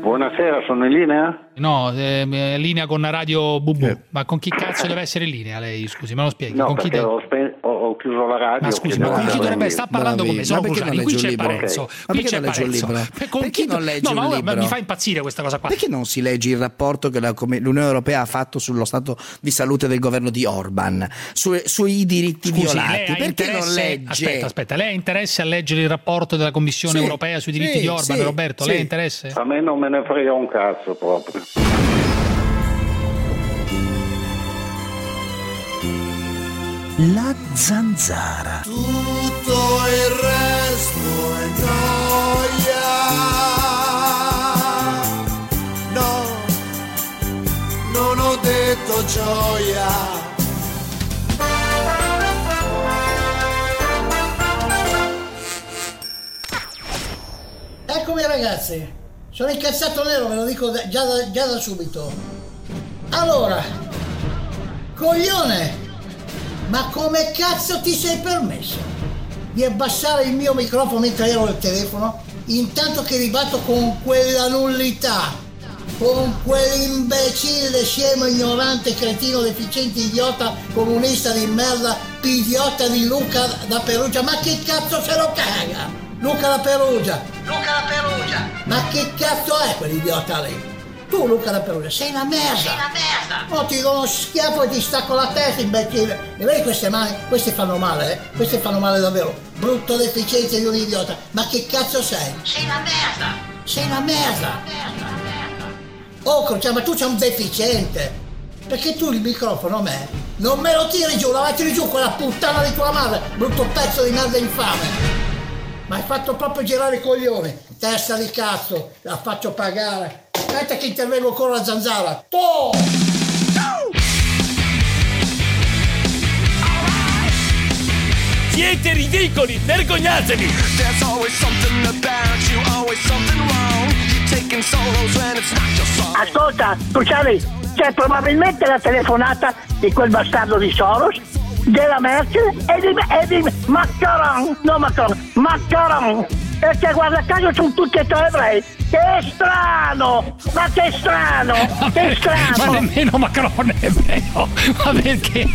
Buonasera, sono in linea? No, eh, in linea con Radio Bubu. Ma con chi cazzo deve essere in linea lei? Scusi, me lo spieghi? No, con chi perché deve- ho, spe- ho- chiuso la radio. Ma scusi, ma con chi dovrebbe sta parlando con me? Sono Ma perché non Cruciani, qui c'è un libro? Parenzo. Ma Qui perché c'è non leggi un Parenzo. con Perché chi- non leggi no, ma un guarda, libro? mi fa impazzire questa cosa qua. Perché non si legge il rapporto che la- come l'Unione Europea ha fatto sullo stato di salute del governo di Orban, su- sui diritti Scusi, violati? Perché non legge? Aspetta, aspetta, lei ha interesse a leggere il rapporto della Commissione Sì, europea sui diritti sì, di Orban, sì, Roberto? sì. Lei ha interesse? A me non me ne frega un cazzo proprio. La zanzara. Tutto il resto è gioia. No, non ho detto gioia. Eccomi ragazzi, sono incazzato nero, ve lo dico da- già da, già da subito. Allora, coglione, ma come cazzo ti sei permesso di abbassare il mio microfono mentre ero al telefono, intanto che ribatto con quella nullità, con quell'imbecille, scemo, ignorante, cretino, deficiente, idiota, comunista di merda, idiota di Luca da Perugia, ma che cazzo se lo caga? Luca da Perugia! Luca da Perugia! Ma che cazzo è quell'idiota lì? Tu Luca da Perugia, sei una merda! Sei una merda! Oh ti do uno schiaffo e ti stacco la testa imbecille! E vedi queste mani? Queste fanno male, eh? Queste fanno male davvero! Brutto deficiente di un idiota! Ma che cazzo sei? Sei una merda! Sei una merda! Oh Croce, ma tu sei un deficiente! Perché tu il microfono a me non me lo tiri giù, la tiri giù quella puttana di tua madre, brutto pezzo di merda infame! Ma hai fatto proprio girare i coglioni. Testa di cazzo, la faccio pagare. Aspetta che intervengo con la zanzara. Tu! Siete ridicoli, vergognatevi! There's always something about you, always something wrong. You're taking solos when it's not your song. Ascolta, Cruciani, c'è probabilmente la telefonata di quel bastardo di Soros, della Merkel e di, e di Macron, no Macron, Macron, perché guarda caso sono tutti e tre ebrei. Che strano, ma che strano, che Ma strano. nemmeno Macron è ebreo. Ma perché?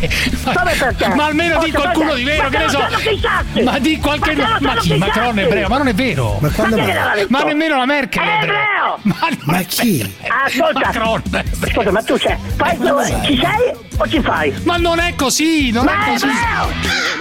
Ma, Come perché? ma almeno di qualcuno di vero, Ma che ne so. Ma di qualche. Ma Ma chi? Macron è ebreo? Ma non è vero. Ma quando Ma? Ma nemmeno la Merkel è È ebreo. Ma, Ma chi? Ascolta, Macron. Ascolta, ma tu c'è, fai, ci sei o ci fai? Ma non è così, non Ma è è così. ebreo!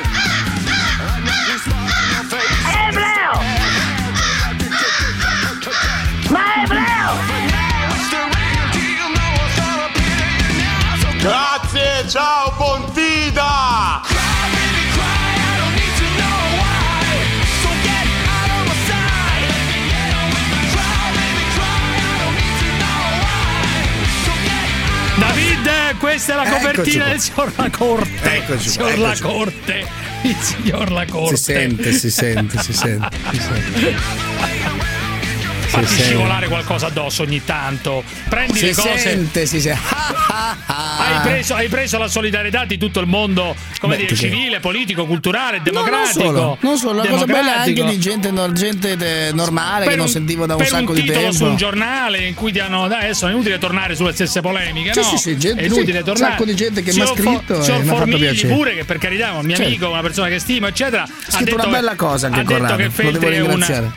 Questa è la copertina del signor La Corte. Eccoci il qua, signor La eccoci qua. Corte. Il signor La Corte. Si sente, si sente, si sente. Si sente. Fatti sente. scivolare qualcosa addosso ogni tanto. Prendi Si le cose. sente, si sente. Hai preso, hai preso la solidarietà di tutto il mondo, come Beh, dire, che- civile, politico, culturale, No, democratico. non solo, non solo, la cosa bella è anche di gente, no- gente de- normale Per che non un- sentivo da un sacco di titolo tempo. su un giornale in cui ti hanno dai, adesso è inutile tornare sulle stesse polemiche Sì, no? sì, sì, gente- è inutile sì, un tornare sacco di gente che Signor m'ha scritto e mi ha fatto Formigli piacere. pure che per carità è un mio Certo. amico una persona che stimo eccetera ha scritto detto una che- bella cosa anche ha detto Corrado, che.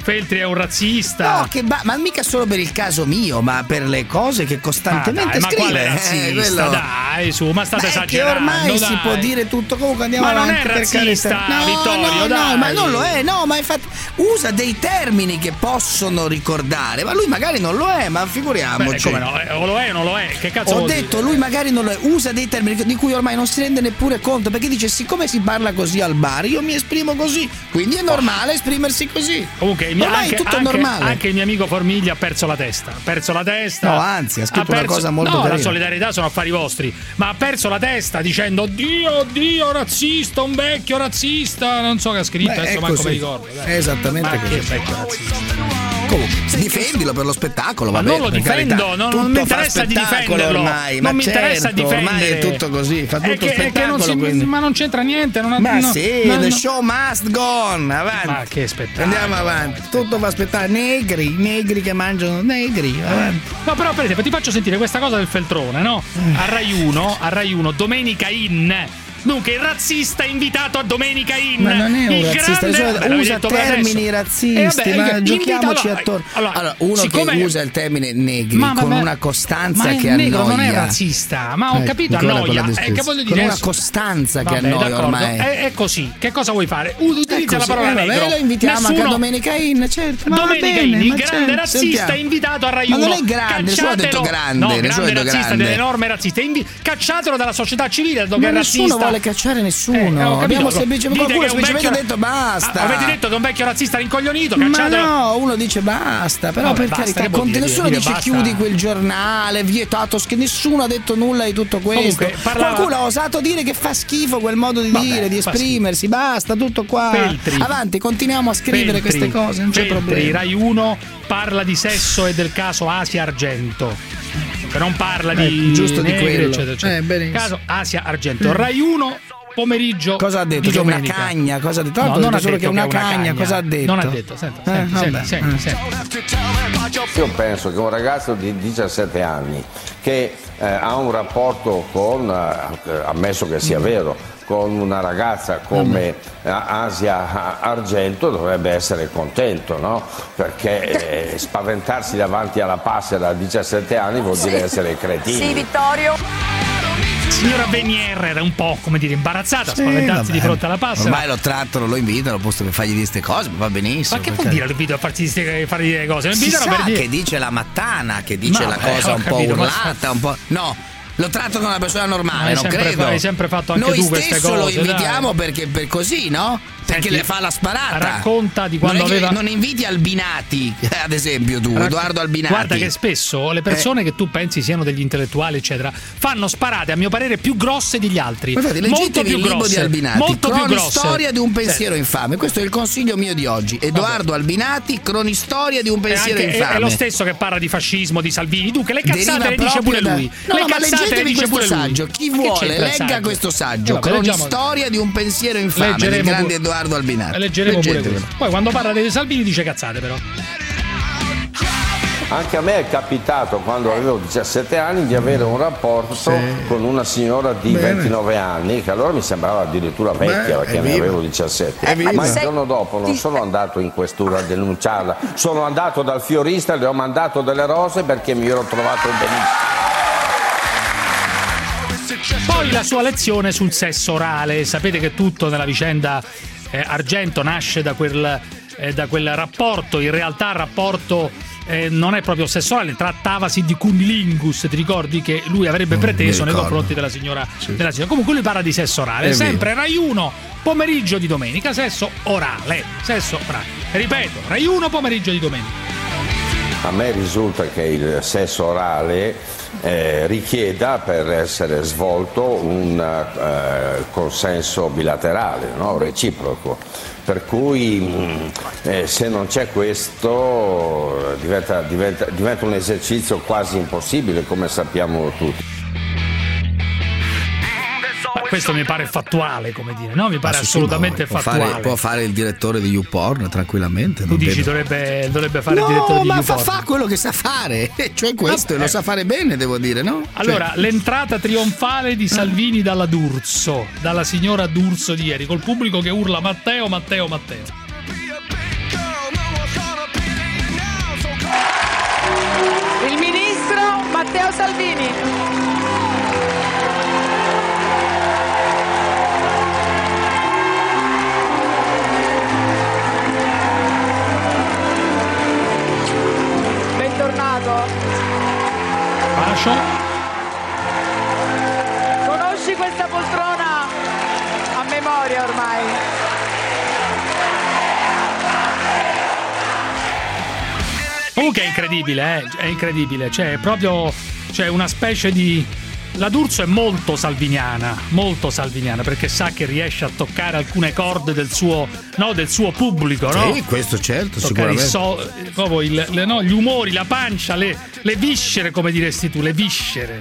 Feltri è un razzista No, che ba- ma mica solo per il caso mio, ma per le cose che Ma costantemente dai, ma scrive. eh, razzista? quello- Dai, su, ma state Ma è che esagerando. ormai si dai. può dire tutto comunque andiamo Ma non avanti è per razzista, carità. No, Vittorio, no, dai. no, ma non lo è, no, ma infatti usa dei termini che possono ricordare, ma lui magari non lo è, ma Beh, figuriamoci. come no? Eh, O lo è o non lo è? Che cazzo Ho detto, dire? lui magari non lo è, usa dei termini di cui ormai non si rende neppure conto, perché dice siccome si parla così al bar, io mi esprimo così, quindi è normale esprimersi così. Comunque, mio- ormai anche, è tutto anche- normale. anche il mio amico Formiglia ha perso la testa. Ha perso la testa. No, anzi, ha scritto una perso- cosa molto No, carina. la solidarietà sono affari vostri. Ma ha perso la testa dicendo: Dio, Dio, razzista, un vecchio razzista. Non so che ha scritto, Beh, adesso è manco così. mi ricordo. dai. È esattamente Ma così. che vecchio razzista. Comunque, difendilo per lo spettacolo, Ma non bene, lo difendo, non- non mi interessa di spettacolo difenderlo. ormai, Non ma mi interessa certo, Ormai difendere. è tutto così, fa tutto che- spettacolo. non si- ma non c'entra niente. Non ha, Ma no, sì, no, the show must go on, avanti. Ma che spettacolo. Andiamo avanti, tutto fa aspettare. Negri, negri che mangiano negri, avanti. No, però per esempio ti faccio sentire questa cosa del feltrone, no? A Rai 1, a Rai 1, Domenica In. Dunque, il razzista invitato a Domenica In. Ma non è un razzista, grande... cioè, usa termini adesso. razzisti, Eh, vabbè, ma invita- giochiamoci allora, attorno. allora, Allora, uno siccome- che usa il termine negri Ma con vabbè, una costanza ma che negro annoia. non è razzista, ma ho Eh, capito, annoia. Eh, descrizione. che voglio dire con una costanza Vabbè, che annoia ormai. È, è così. Che cosa vuoi fare? Utilizza È la parola Eh, vabbè, negro. lo invitiamo anche a Nessuno- Domenica In, certo. ma Domenica bene, In, il ma grande certo, razzista invitato a Rai Ma 1. non è grande, nessuno ha detto grande, nessuno ha grande razzista, dell'enorme razzista. Cacciatelo dalla società civile, che Ma è nessuno razzista. Vuole cacciare nessuno. Eh. Abbiamo Dite qualcuno semplicemente vecchio- detto basta. Ah, avete detto che un vecchio razzista rincoglionito, Ma cacciatelo. no, uno dice basta, però Vabbè, per basta, carità, con- dire? nessuno Dire dice basta? chiudi quel giornale, vietato, che nessuno ha detto nulla di tutto questo. Comunque, parlava- Qualcuno ha osato dire che fa schifo quel modo di Vabbè, dire, di esprimersi, basta, tutto qua. Feltri. Avanti, continuiamo a scrivere Feltri, queste cose, non c'è Feltri, problema. Rai 1 parla di sesso e del caso Asia Argento. Che non parla di Eh, giusto di negri, quello. eccetera, eccetera. Eh, caso Asia Argento. Rai 1 pomeriggio Cosa ha detto? di Che una cagna? Cosa ha detto? No, non ha solo detto che è una cagna, cosa ha detto? Non ha detto, senta, Eh, senti. Io penso che un ragazzo di 17 anni che eh, ha un rapporto con, eh, ammesso che sia vero, con una ragazza come eh, Asia Argento dovrebbe essere contento, no? Perché eh, spaventarsi davanti alla passera a 17 anni vuol dire essere cretini. Sì, Vittorio. Signora Venier era un po', come dire, imbarazzata, Sì, spaventarsi vabbè. di fronte alla passera. Ormai lo trattano, lo invitano, posto per fargli dire queste cose, ma va benissimo. Ma che vuol dire l'invito a farti ste- fare delle cose? Lo Si invitano sa per dire che dice la mattana, che dice Ma la vabbè, cosa un po' capito, ma- urlata, un po'. No. Lo tratto come una persona Ma normale, non credo. hai sempre fatto anche Noi tu queste stesso lo cose, invitiamo perché per così, no? Perché Senti, le fa la sparata. racconta di quando non è che- aveva- Non inviti Albinati, ad esempio tu, Racc- Edoardo Albinati. Guarda che spesso le persone Eh. che tu pensi siano degli intellettuali, eccetera, fanno sparate, a mio parere, più grosse degli altri. Ma infatti, molto più il libro grosse. di Albinati, molto più grosse. Cronistoria di un Sì. pensiero infame. Questo è il consiglio mio di oggi. Edoardo Albinati, Cronistoria di un È, pensiero anche- è- infame. è lo stesso che parla di fascismo, di Salvini. Dunque, le cazzate Deriva le dice pure da- lui. No, le no, cazzate le leggetevi dice questo pure lui. saggio. Chi vuole, legga saggio? questo saggio. Eh, vabbè, leggiamo- Cronistoria di un pensiero infame Leggeremo del grande pure- Edoardo Albinati. Leggeremo pure Leggetevelo. questo. Poi quando parla dei Salvini dice cazzate però. Anche a me è capitato quando avevo 17 anni di avere un rapporto con una signora di Bene. 29 anni che allora mi sembrava addirittura vecchia Beh, perché ne avevo 17. Evviva. Ma il giorno dopo non sono andato in questura a denunciarla, sono andato dal fiorista e le ho mandato delle rose perché mi ero trovato benissimo. Poi la sua lezione sul sesso orale. Sapete che tutto nella vicenda eh, Argento nasce da quel, eh, da quel rapporto. In realtà il rapporto eh, non è proprio sesso orale, trattavasi di cunnilingus. Ti ricordi che lui avrebbe preteso mi nei confronti della signora, della signora. Comunque lui parla di sesso orale. È Sempre Rai 1, pomeriggio di domenica, sesso orale. Sesso orale. Ripeto, Rai 1, pomeriggio di domenica. A me risulta che il sesso orale eh, richieda per essere svolto un eh, consenso bilaterale, no? reciproco. Per cui mh, eh, se non c'è questo diventa, diventa- diventa un esercizio quasi impossibile, come sappiamo tutti. Ma questo mi pare fattuale, come dire, no? Mi pare Ma sì, assolutamente ma può fattuale. fare, può fare il direttore di YouPorn tranquillamente. Tu dici dovrebbe, dovrebbe fare il direttore No, di ma fa, YouPorn. fa quello che sa fare, cioè questo, e Vabbè. lo sa fare bene, devo dire, no? Allora, Cioè, l'entrata trionfale di Salvini dalla D'Urso, dalla signora D'Urso di ieri, col pubblico che urla Matteo, Matteo, Matteo. Il ministro Matteo Salvini. Bentornato. Bacio. Conosci questa poltrona a memoria ormai. Comunque è incredibile, eh? È incredibile. C'è proprio c'è una specie di La D'Urso è molto salviniana, molto salviniana, perché sa che riesce a toccare alcune corde del suo, no, del suo pubblico, no? Sì, questo certo, Toccare sicuramente. so- proprio il- le- no, gli umori, la pancia, le, le viscere, come diresti tu, le viscere.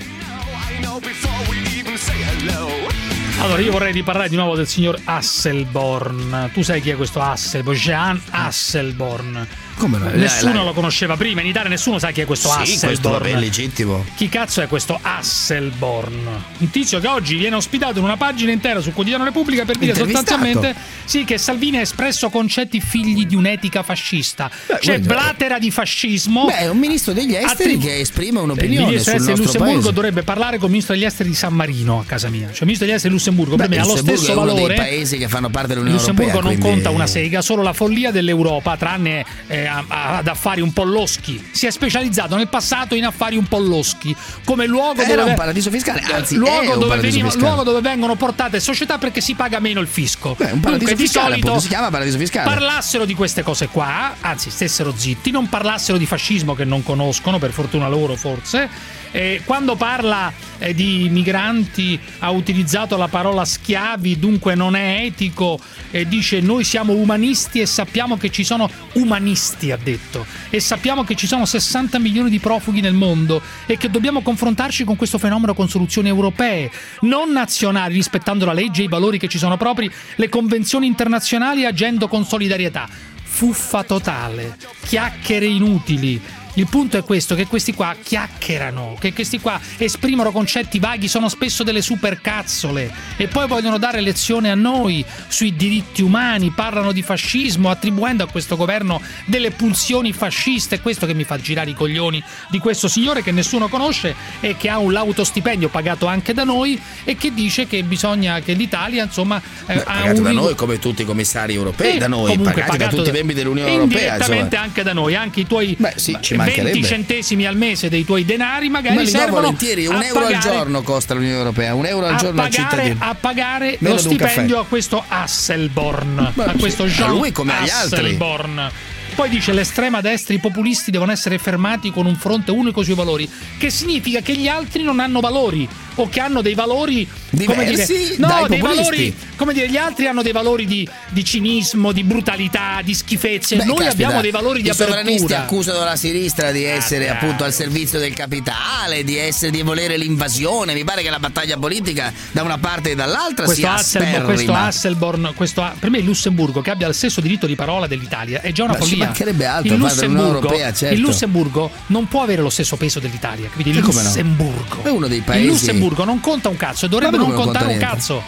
Allora, io vorrei riparlare di nuovo del signor Hasselborn. Tu sai chi è questo Hasselborn? Jean Hasselborn. Come no? Nessuno La- la- lo conosceva prima, in Italia nessuno sa chi è questo Sì, Hasselborn. questo vabbè, è legittimo. Chi cazzo è questo Hasselborn? Un tizio che oggi viene ospitato in una pagina intera sul quotidiano Repubblica per dire sostanzialmente sì, che Salvini ha espresso concetti figli di un'etica fascista. cioè guarda, blatera di fascismo. Beh, è un ministro degli esteri Attribu- che esprime il un'opinione ministro sul degli esteri Lussemburgo paese. dovrebbe parlare con il ministro degli esteri di San Marino a casa mia. Cioè, il ministro degli esteri di Lussemburgo per Beh, me ha lo stesso è uno valore. dei paesi che fanno parte Il dell'Unione Lussemburgo Europea. non quindi- conta una sega, solo la follia dell'Europa, tranne eh, a- a- ad affari un po' loschi. Si è specializzato nel passato in affari un po' loschi, come luogo Era dove un paradiso fiscale, anzi, è luogo dove, veniva- fiscale. luogo dove vengono portate società perché si paga meno il fisco. Beh, un paradiso Dunque, di fiscale, solito appunto, si chiama paradiso fiscale. Parlassero di queste cose qua, anzi, stessero zitti, non parlassero di fascismo che non conoscono, per fortuna loro forse. Eh, quando parla eh, di migranti ha utilizzato la parola schiavi, dunque non è etico, e dice noi siamo umanisti e sappiamo che ci sono umanisti, ha detto, e sappiamo che ci sono 60 milioni di profughi nel mondo e che dobbiamo confrontarci con questo fenomeno con soluzioni europee, non nazionali, rispettando la legge e i valori che ci sono propri, le convenzioni internazionali e agendo con solidarietà. Fuffa totale, chiacchiere inutili. Il punto è questo, che questi qua chiacchierano, che questi qua esprimono concetti vaghi, sono spesso delle supercazzole e poi vogliono dare lezione a noi sui diritti umani, parlano di fascismo, attribuendo a questo governo delle pulsioni fasciste, è questo che mi fa girare i coglioni di questo signore che nessuno conosce e che ha un lauto stipendio pagato anche da noi e che dice che bisogna che l'Italia insomma eh, Beh, ha pagato un da noi come tutti i commissari europei, eh, da noi, pagati da tutti i membri dell'Unione e Europea. Indirettamente insomma. anche da noi, anche i tuoi Beh, sì, ci 20 mancherebbe. centesimi al mese dei tuoi denari magari Ma servono volentieri, un a euro al pagare- giorno costa l'Unione Europea, un euro al a giorno al pagare, cittadino. a pagare Meno lo stipendio a questo Hasselborn, Beh, a questo sì, a Jean lui come agli altri. Hasselborn. Poi dice l'estrema destra, i populisti devono essere fermati con un fronte unico sui valori, che significa che gli altri non hanno valori o che hanno dei valori come dire, Diversi no, dai dei populisti. valori, come dire, gli altri hanno dei valori di, di cinismo, di brutalità, di schifezze. Beh, Noi caspita, abbiamo dei valori di I sovranisti apertura. accusano la sinistra di essere dai. appunto al servizio del capitale, di, essere, di volere l'invasione. Mi pare che la battaglia politica da una parte e dall'altra questo, sia Hasselborn, questo. Hasselborn, questo, per me il Lussemburgo che abbia lo stesso diritto di parola dell'Italia è già una Ma ci follia. mancherebbe altro, il Lussemburgo, Europea, certo. il Lussemburgo non può avere lo stesso peso dell'Italia. Quindi il come no? Lussemburgo È uno dei paesi- Lussemburgo non conta un cazzo, e dovrebbe non contare un conta cazzo.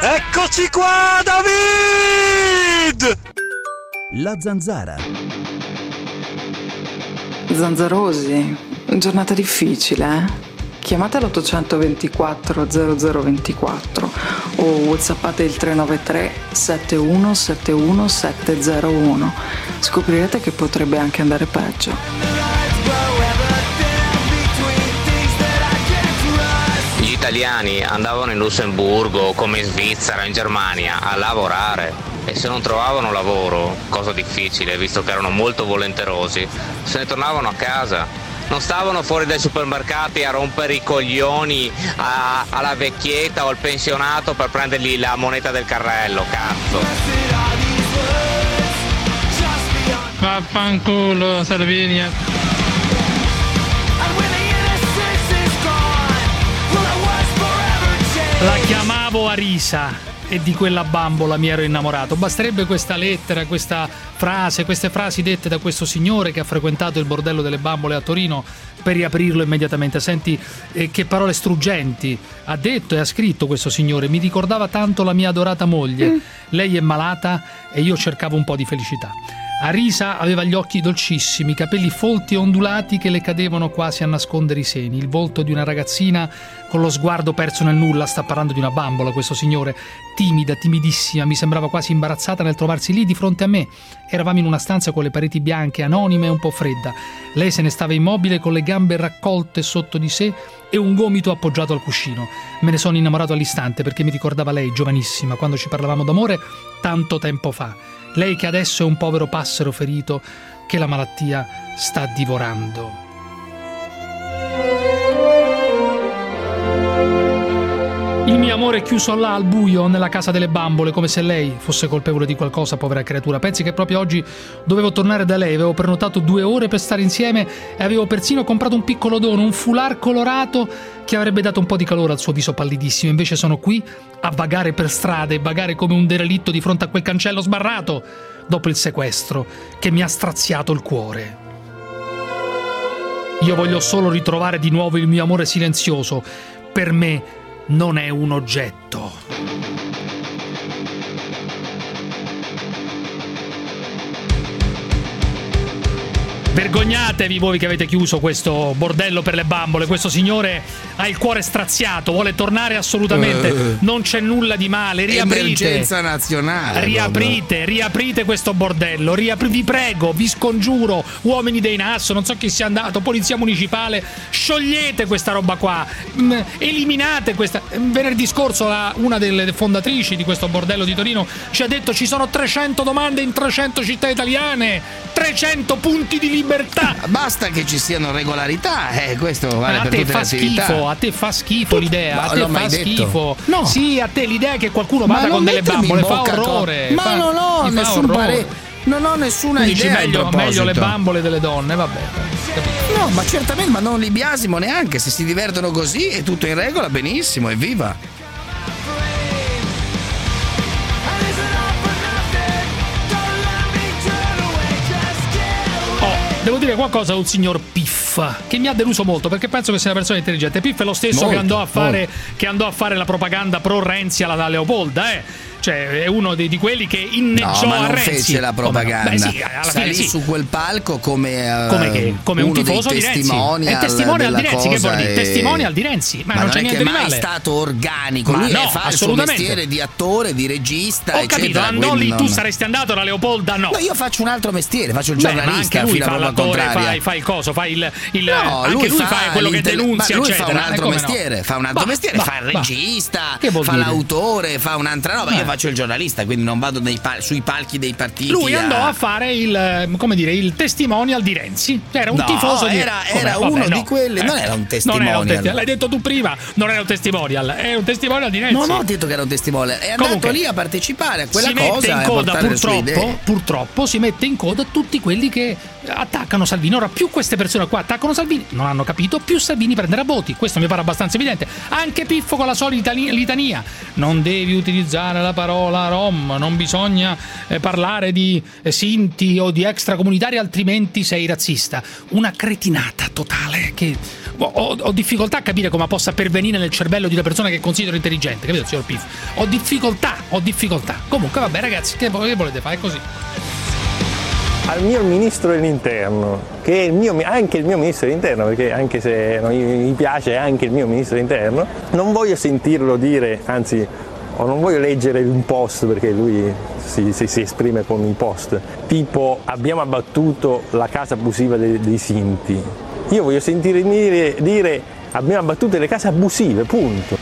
Eccoci qua, David! La zanzara. Zanzarosi, giornata difficile, eh? Chiamate l'824 0024 o whatsappate il 393 7171 701. Scoprirete che potrebbe anche andare peggio. Italiani andavano in Lussemburgo, come in Svizzera, in Germania, a lavorare e se non trovavano lavoro, cosa difficile visto che erano molto volenterosi, se ne tornavano a casa. Non stavano fuori dai supermercati a rompere i coglioni a- alla vecchietta o al pensionato per prendergli la moneta del carrello, cazzo. Vaffanculo Salvini. La chiamavo Arisa e di quella bambola mi ero innamorato. Basterebbe questa lettera, questa frase, queste frasi dette da questo signore che ha frequentato il bordello delle bambole a Torino per riaprirlo immediatamente. Senti eh, che parole struggenti ha detto e ha scritto questo signore. Mi ricordava tanto la mia adorata moglie. Lei è malata e io cercavo un po' di felicità. Arisa aveva gli occhi dolcissimi, i capelli folti e ondulati che le cadevano quasi a nascondere i seni, il volto di una ragazzina con lo sguardo perso nel nulla, sta parlando di una bambola questo signore, timida, timidissima, mi sembrava quasi imbarazzata nel trovarsi lì di fronte a me. Eravamo in una stanza con le pareti bianche, anonime e un po' fredda. Lei se ne stava immobile con le gambe raccolte sotto di sé e un gomito appoggiato al cuscino. Me ne sono innamorato all'istante perché mi ricordava lei, giovanissima, quando ci parlavamo d'amore tanto tempo fa. Lei che adesso è un povero passero ferito che la malattia sta divorando. Il mio amore è chiuso là al buio nella casa delle bambole, come se lei fosse colpevole di qualcosa, povera creatura. Pensi che proprio oggi dovevo tornare da lei, avevo prenotato due ore per stare insieme e avevo persino comprato un piccolo dono, un foulard colorato che avrebbe dato un po' di calore al suo viso pallidissimo. Invece sono qui a vagare per strade, vagare come un derelitto di fronte a quel cancello sbarrato dopo il sequestro che mi ha straziato il cuore. Io voglio solo ritrovare di nuovo il mio amore silenzioso. Per me non è un oggetto. Vergognatevi voi che avete chiuso questo bordello per le bambole. Questo signore ha il cuore straziato, vuole tornare assolutamente. Eh. Non c'è nulla di male. Riaprite. Emergenza nazionale. Riaprite, riaprite questo bordello. Riapri- vi prego, vi scongiuro, uomini dei NAS, non so chi sia andato, polizia municipale, sciogliete questa roba qua. Mm, eliminate questa. Venerdì scorso la- una delle fondatrici di questo bordello di Torino ci ha detto ci sono 300 domande in 300 città italiane, 300 punti di libertà. Basta che ci siano regolarità, eh, questo vale a per te tutte fa le attività. schifo, a te fa schifo l'idea, Ma a te fa schifo. No. Sì, a te l'idea che qualcuno Ma vada con delle bambole fa orrore. Ma fa- non ho nessun parere. Non ho nessuna dici idea. meglio, meglio le bambole delle donne, vabbè. No, ma certamente, ma non li biasimo neanche. Se si divertono così è tutto in regola, benissimo, evviva. Devo dire qualcosa al signor Piff, che mi ha deluso molto perché penso che sia una persona intelligente. Piff è lo stesso Molto, che, andò a fare, che andò a fare la propaganda pro Renzi alla da Leopolda, eh. Cioè, è uno di, di quelli che inneggiò No, ma non fece la Come propaganda. Beh, sì, alla Salì fine sì. su quel palco come, eh, Come che? Come un uno tifoso dei di Renzi. È testimonial di Renzi, che vuol dire? e- Testimonial di Renzi, ma non c'è è niente di è mai male. stato organico. Ma Lui no, fa il suo mestiere di attore, di regista. Ho capito, eccetera, andò quindi lì, tu non- saresti andato alla Leopolda? No. No, io faccio un altro mestiere, faccio il ma giornalista fino a l'attore, contraria. fa, fa il coso, fa il, il No, anche lui, fa, quello che denunzia, ma lui fa un Eh, altro come mestiere, fa un altro mestiere, fa il regista, fa l'autore, fa un'altra roba. Io Eh. faccio il giornalista, quindi non vado pal- sui palchi dei partiti. Lui a- andò a fare il, eh, come dire, il testimonial di Renzi. Era un No, tifoso di era- era Vabbè, uno no. di quelli- non era un Non era un testimonial. testimonial. L'hai detto tu prima, non era un testimonial, è un testimonial di Renzi. Non ho detto che era un testimone, è andato Comunque, lì a partecipare a quella si cosa mette in coda purtroppo, purtroppo si mette in coda tutti quelli che attaccano Salvini. Ora più queste persone qua attaccano Salvini, non hanno capito, più Salvini prenderà voti. Questo mi pare abbastanza evidente. Anche Piffo con la solita li- litania. Non devi utilizzare la parola rom, non bisogna eh, parlare di eh, sinti o di extracomunitari altrimenti sei razzista. Una cretinata totale che ho, ho- ho difficoltà a capire come possa pervenire nel cervello di una persona che considero intelligente, capito signor Piff? Ho difficoltà, ho difficoltà. Comunque vabbè ragazzi, che, che volete fare? È così. Al mio ministro dell'interno, che è il mio, anche il mio ministro dell'interno, perché anche se non mi piace è anche il mio ministro dell'interno, non voglio sentirlo dire, anzi, o non voglio leggere un post perché lui si, si- si esprime con i post, tipo abbiamo abbattuto la casa abusiva dei, dei Sinti. Io voglio sentire dire, dire abbiamo abbattuto le case abusive, punto.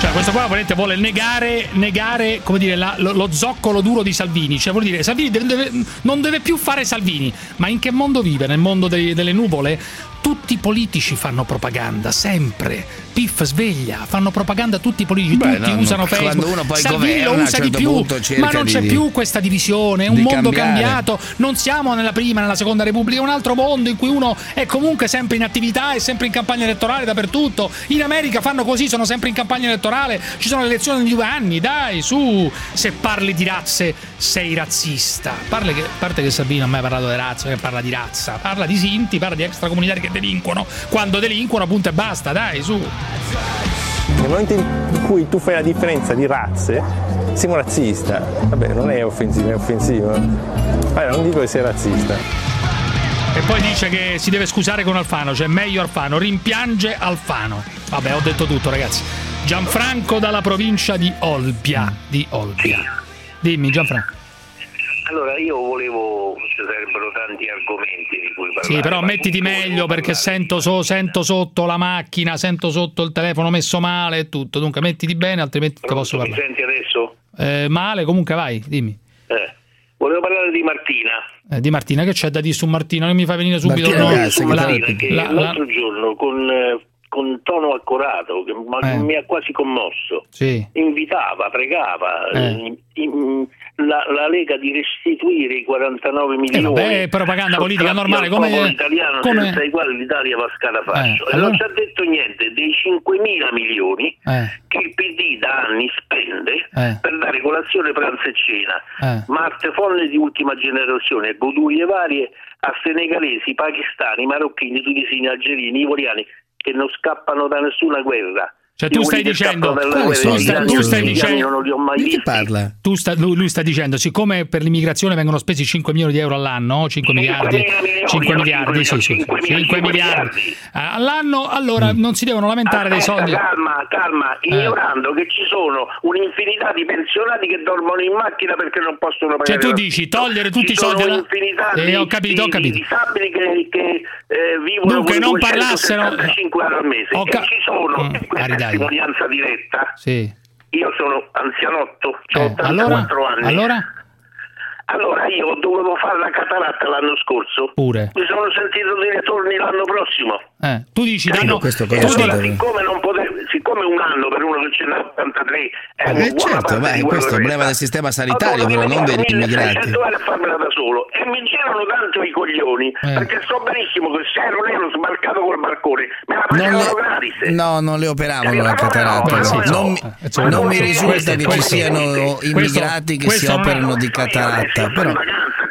Cioè, questo qua volete, vuole negare, negare come dire, la- lo, lo zoccolo duro di Salvini. Cioè, vuol dire, Salvini deve- non deve più fare Salvini. Ma in che mondo vive? Nel mondo dei- delle nuvole? Tutti i politici fanno propaganda, sempre. Piff sveglia, fanno propaganda tutti i politici, Beh, tutti no, usano no, Facebook. uno poi Salvini governa, a usa di certo più, punto cerca ma non di- c'è più questa divisione, è un di mondo cambiare. cambiato. Non siamo nella prima, nella seconda repubblica, è un altro mondo in cui uno è comunque sempre in attività, è sempre in campagna elettorale dappertutto. In America fanno così, sono sempre in campagna elettorale, ci sono le elezioni ogni due anni, dai, su. Se parli di razze, sei razzista. Parli che, a parte che Salvini non ha mai parlato di razza, che parla di razza, parla di sinti, parla di extracomunitari che delinquono. Quando delinquono, appunto, e basta, dai, su. Nel momento in cui tu fai la differenza di razze, sei un razzista. Vabbè, non è offensivo, è offensivo. Vabbè, non dico che sei razzista. E poi dice che si deve scusare con Alfano, cioè meglio Alfano, rimpiange Alfano. Vabbè, ho detto tutto, ragazzi. Gianfranco dalla provincia di Olbia. Di Olbia. Dimmi, Gianfranco. Allora io volevo, ci sarebbero tanti argomenti di cui parlare. Sì, però mettiti meglio perché sento, so- sento sotto la macchina, sento sotto il telefono messo male e tutto. Dunque mettiti bene, altrimenti ti posso Mi parlare. senti adesso? Eh, male, comunque vai, dimmi. Eh. Volevo parlare di Martina. Eh, di Martina, che c'è da dire su Martina? Non mi fai venire subito Martina, no, ragazzi, la- Martina che la- la- l'altro giorno con eh, con tono accorato, che Eh. mi ha quasi commosso. Sì. Invitava, pregava Eh. eh, in- la, la Lega di restituire i 49 milioni. Eh, è propaganda politica normale, al come- italiano come- senza i quali l'Italia va a scatafascio. Eh, e allora- non ci ha detto niente dei 5.000 milioni Eh, che il PD da anni spende Eh. per dare colazione, pranzo e cena. eh. Marte folle di ultima generazione, godurie varie a senegalesi, pakistani, marocchini, tunisini, algerini, ivoriani che non scappano da nessuna guerra. Cioè, tu stai dicendo- Tu stai gli dicendo- iraniani non li ho mai Di chi visti. parla? Tu sta- lui, lui sta dicendo, siccome per l'immigrazione vengono spesi 5 milioni di euro all'anno, 5 miliardi, 5.000 milioni, 5 no, miliardi, sì, sì, 5.000 5 miliardi eh, all'anno, allora non si devono lamentare dei Aspetta, soldi. Calma, calma, Eh. ignorando che ci sono un'infinità di pensionati che dormono in macchina perché non possono pagare. Cioè tu dici togliere tutti Ci i soldi alla- un'infinità Eh, di, ho capito, ho capito. di disabili che, che eh, vivono Dunque, con non parlassero- 275 euro al mese. Ho ca- e ci sono, Mm, testimonianza diretta. Sì. Io sono anzianotto, ho Eh, 84 allora, anni. allora? Allora io dovevo fare la cataratta l'anno scorso. Pure. Mi sono sentito dire torni l'anno prossimo. Eh, tu dici danno, questo cosa tu dici- Allora, siccome, non potevo, siccome un anno per uno che ce n'ha 83 è Eh, certo, beh, questo è che un problema del sistema sanitario, però non degli immigrati. 1600 euro a farmela da solo e mi girano tanto i coglioni Eh. perché so benissimo che se ero nero sbarcato col barcone me la Non facevano le, gratis. no, non le operavano la cataratta. Beh, sì, non, no. mi- Eh, cioè, non no, mi questo- risulta che ci questo- siano questo- immigrati che si questo non è- operano di cataratta. Però, vacanza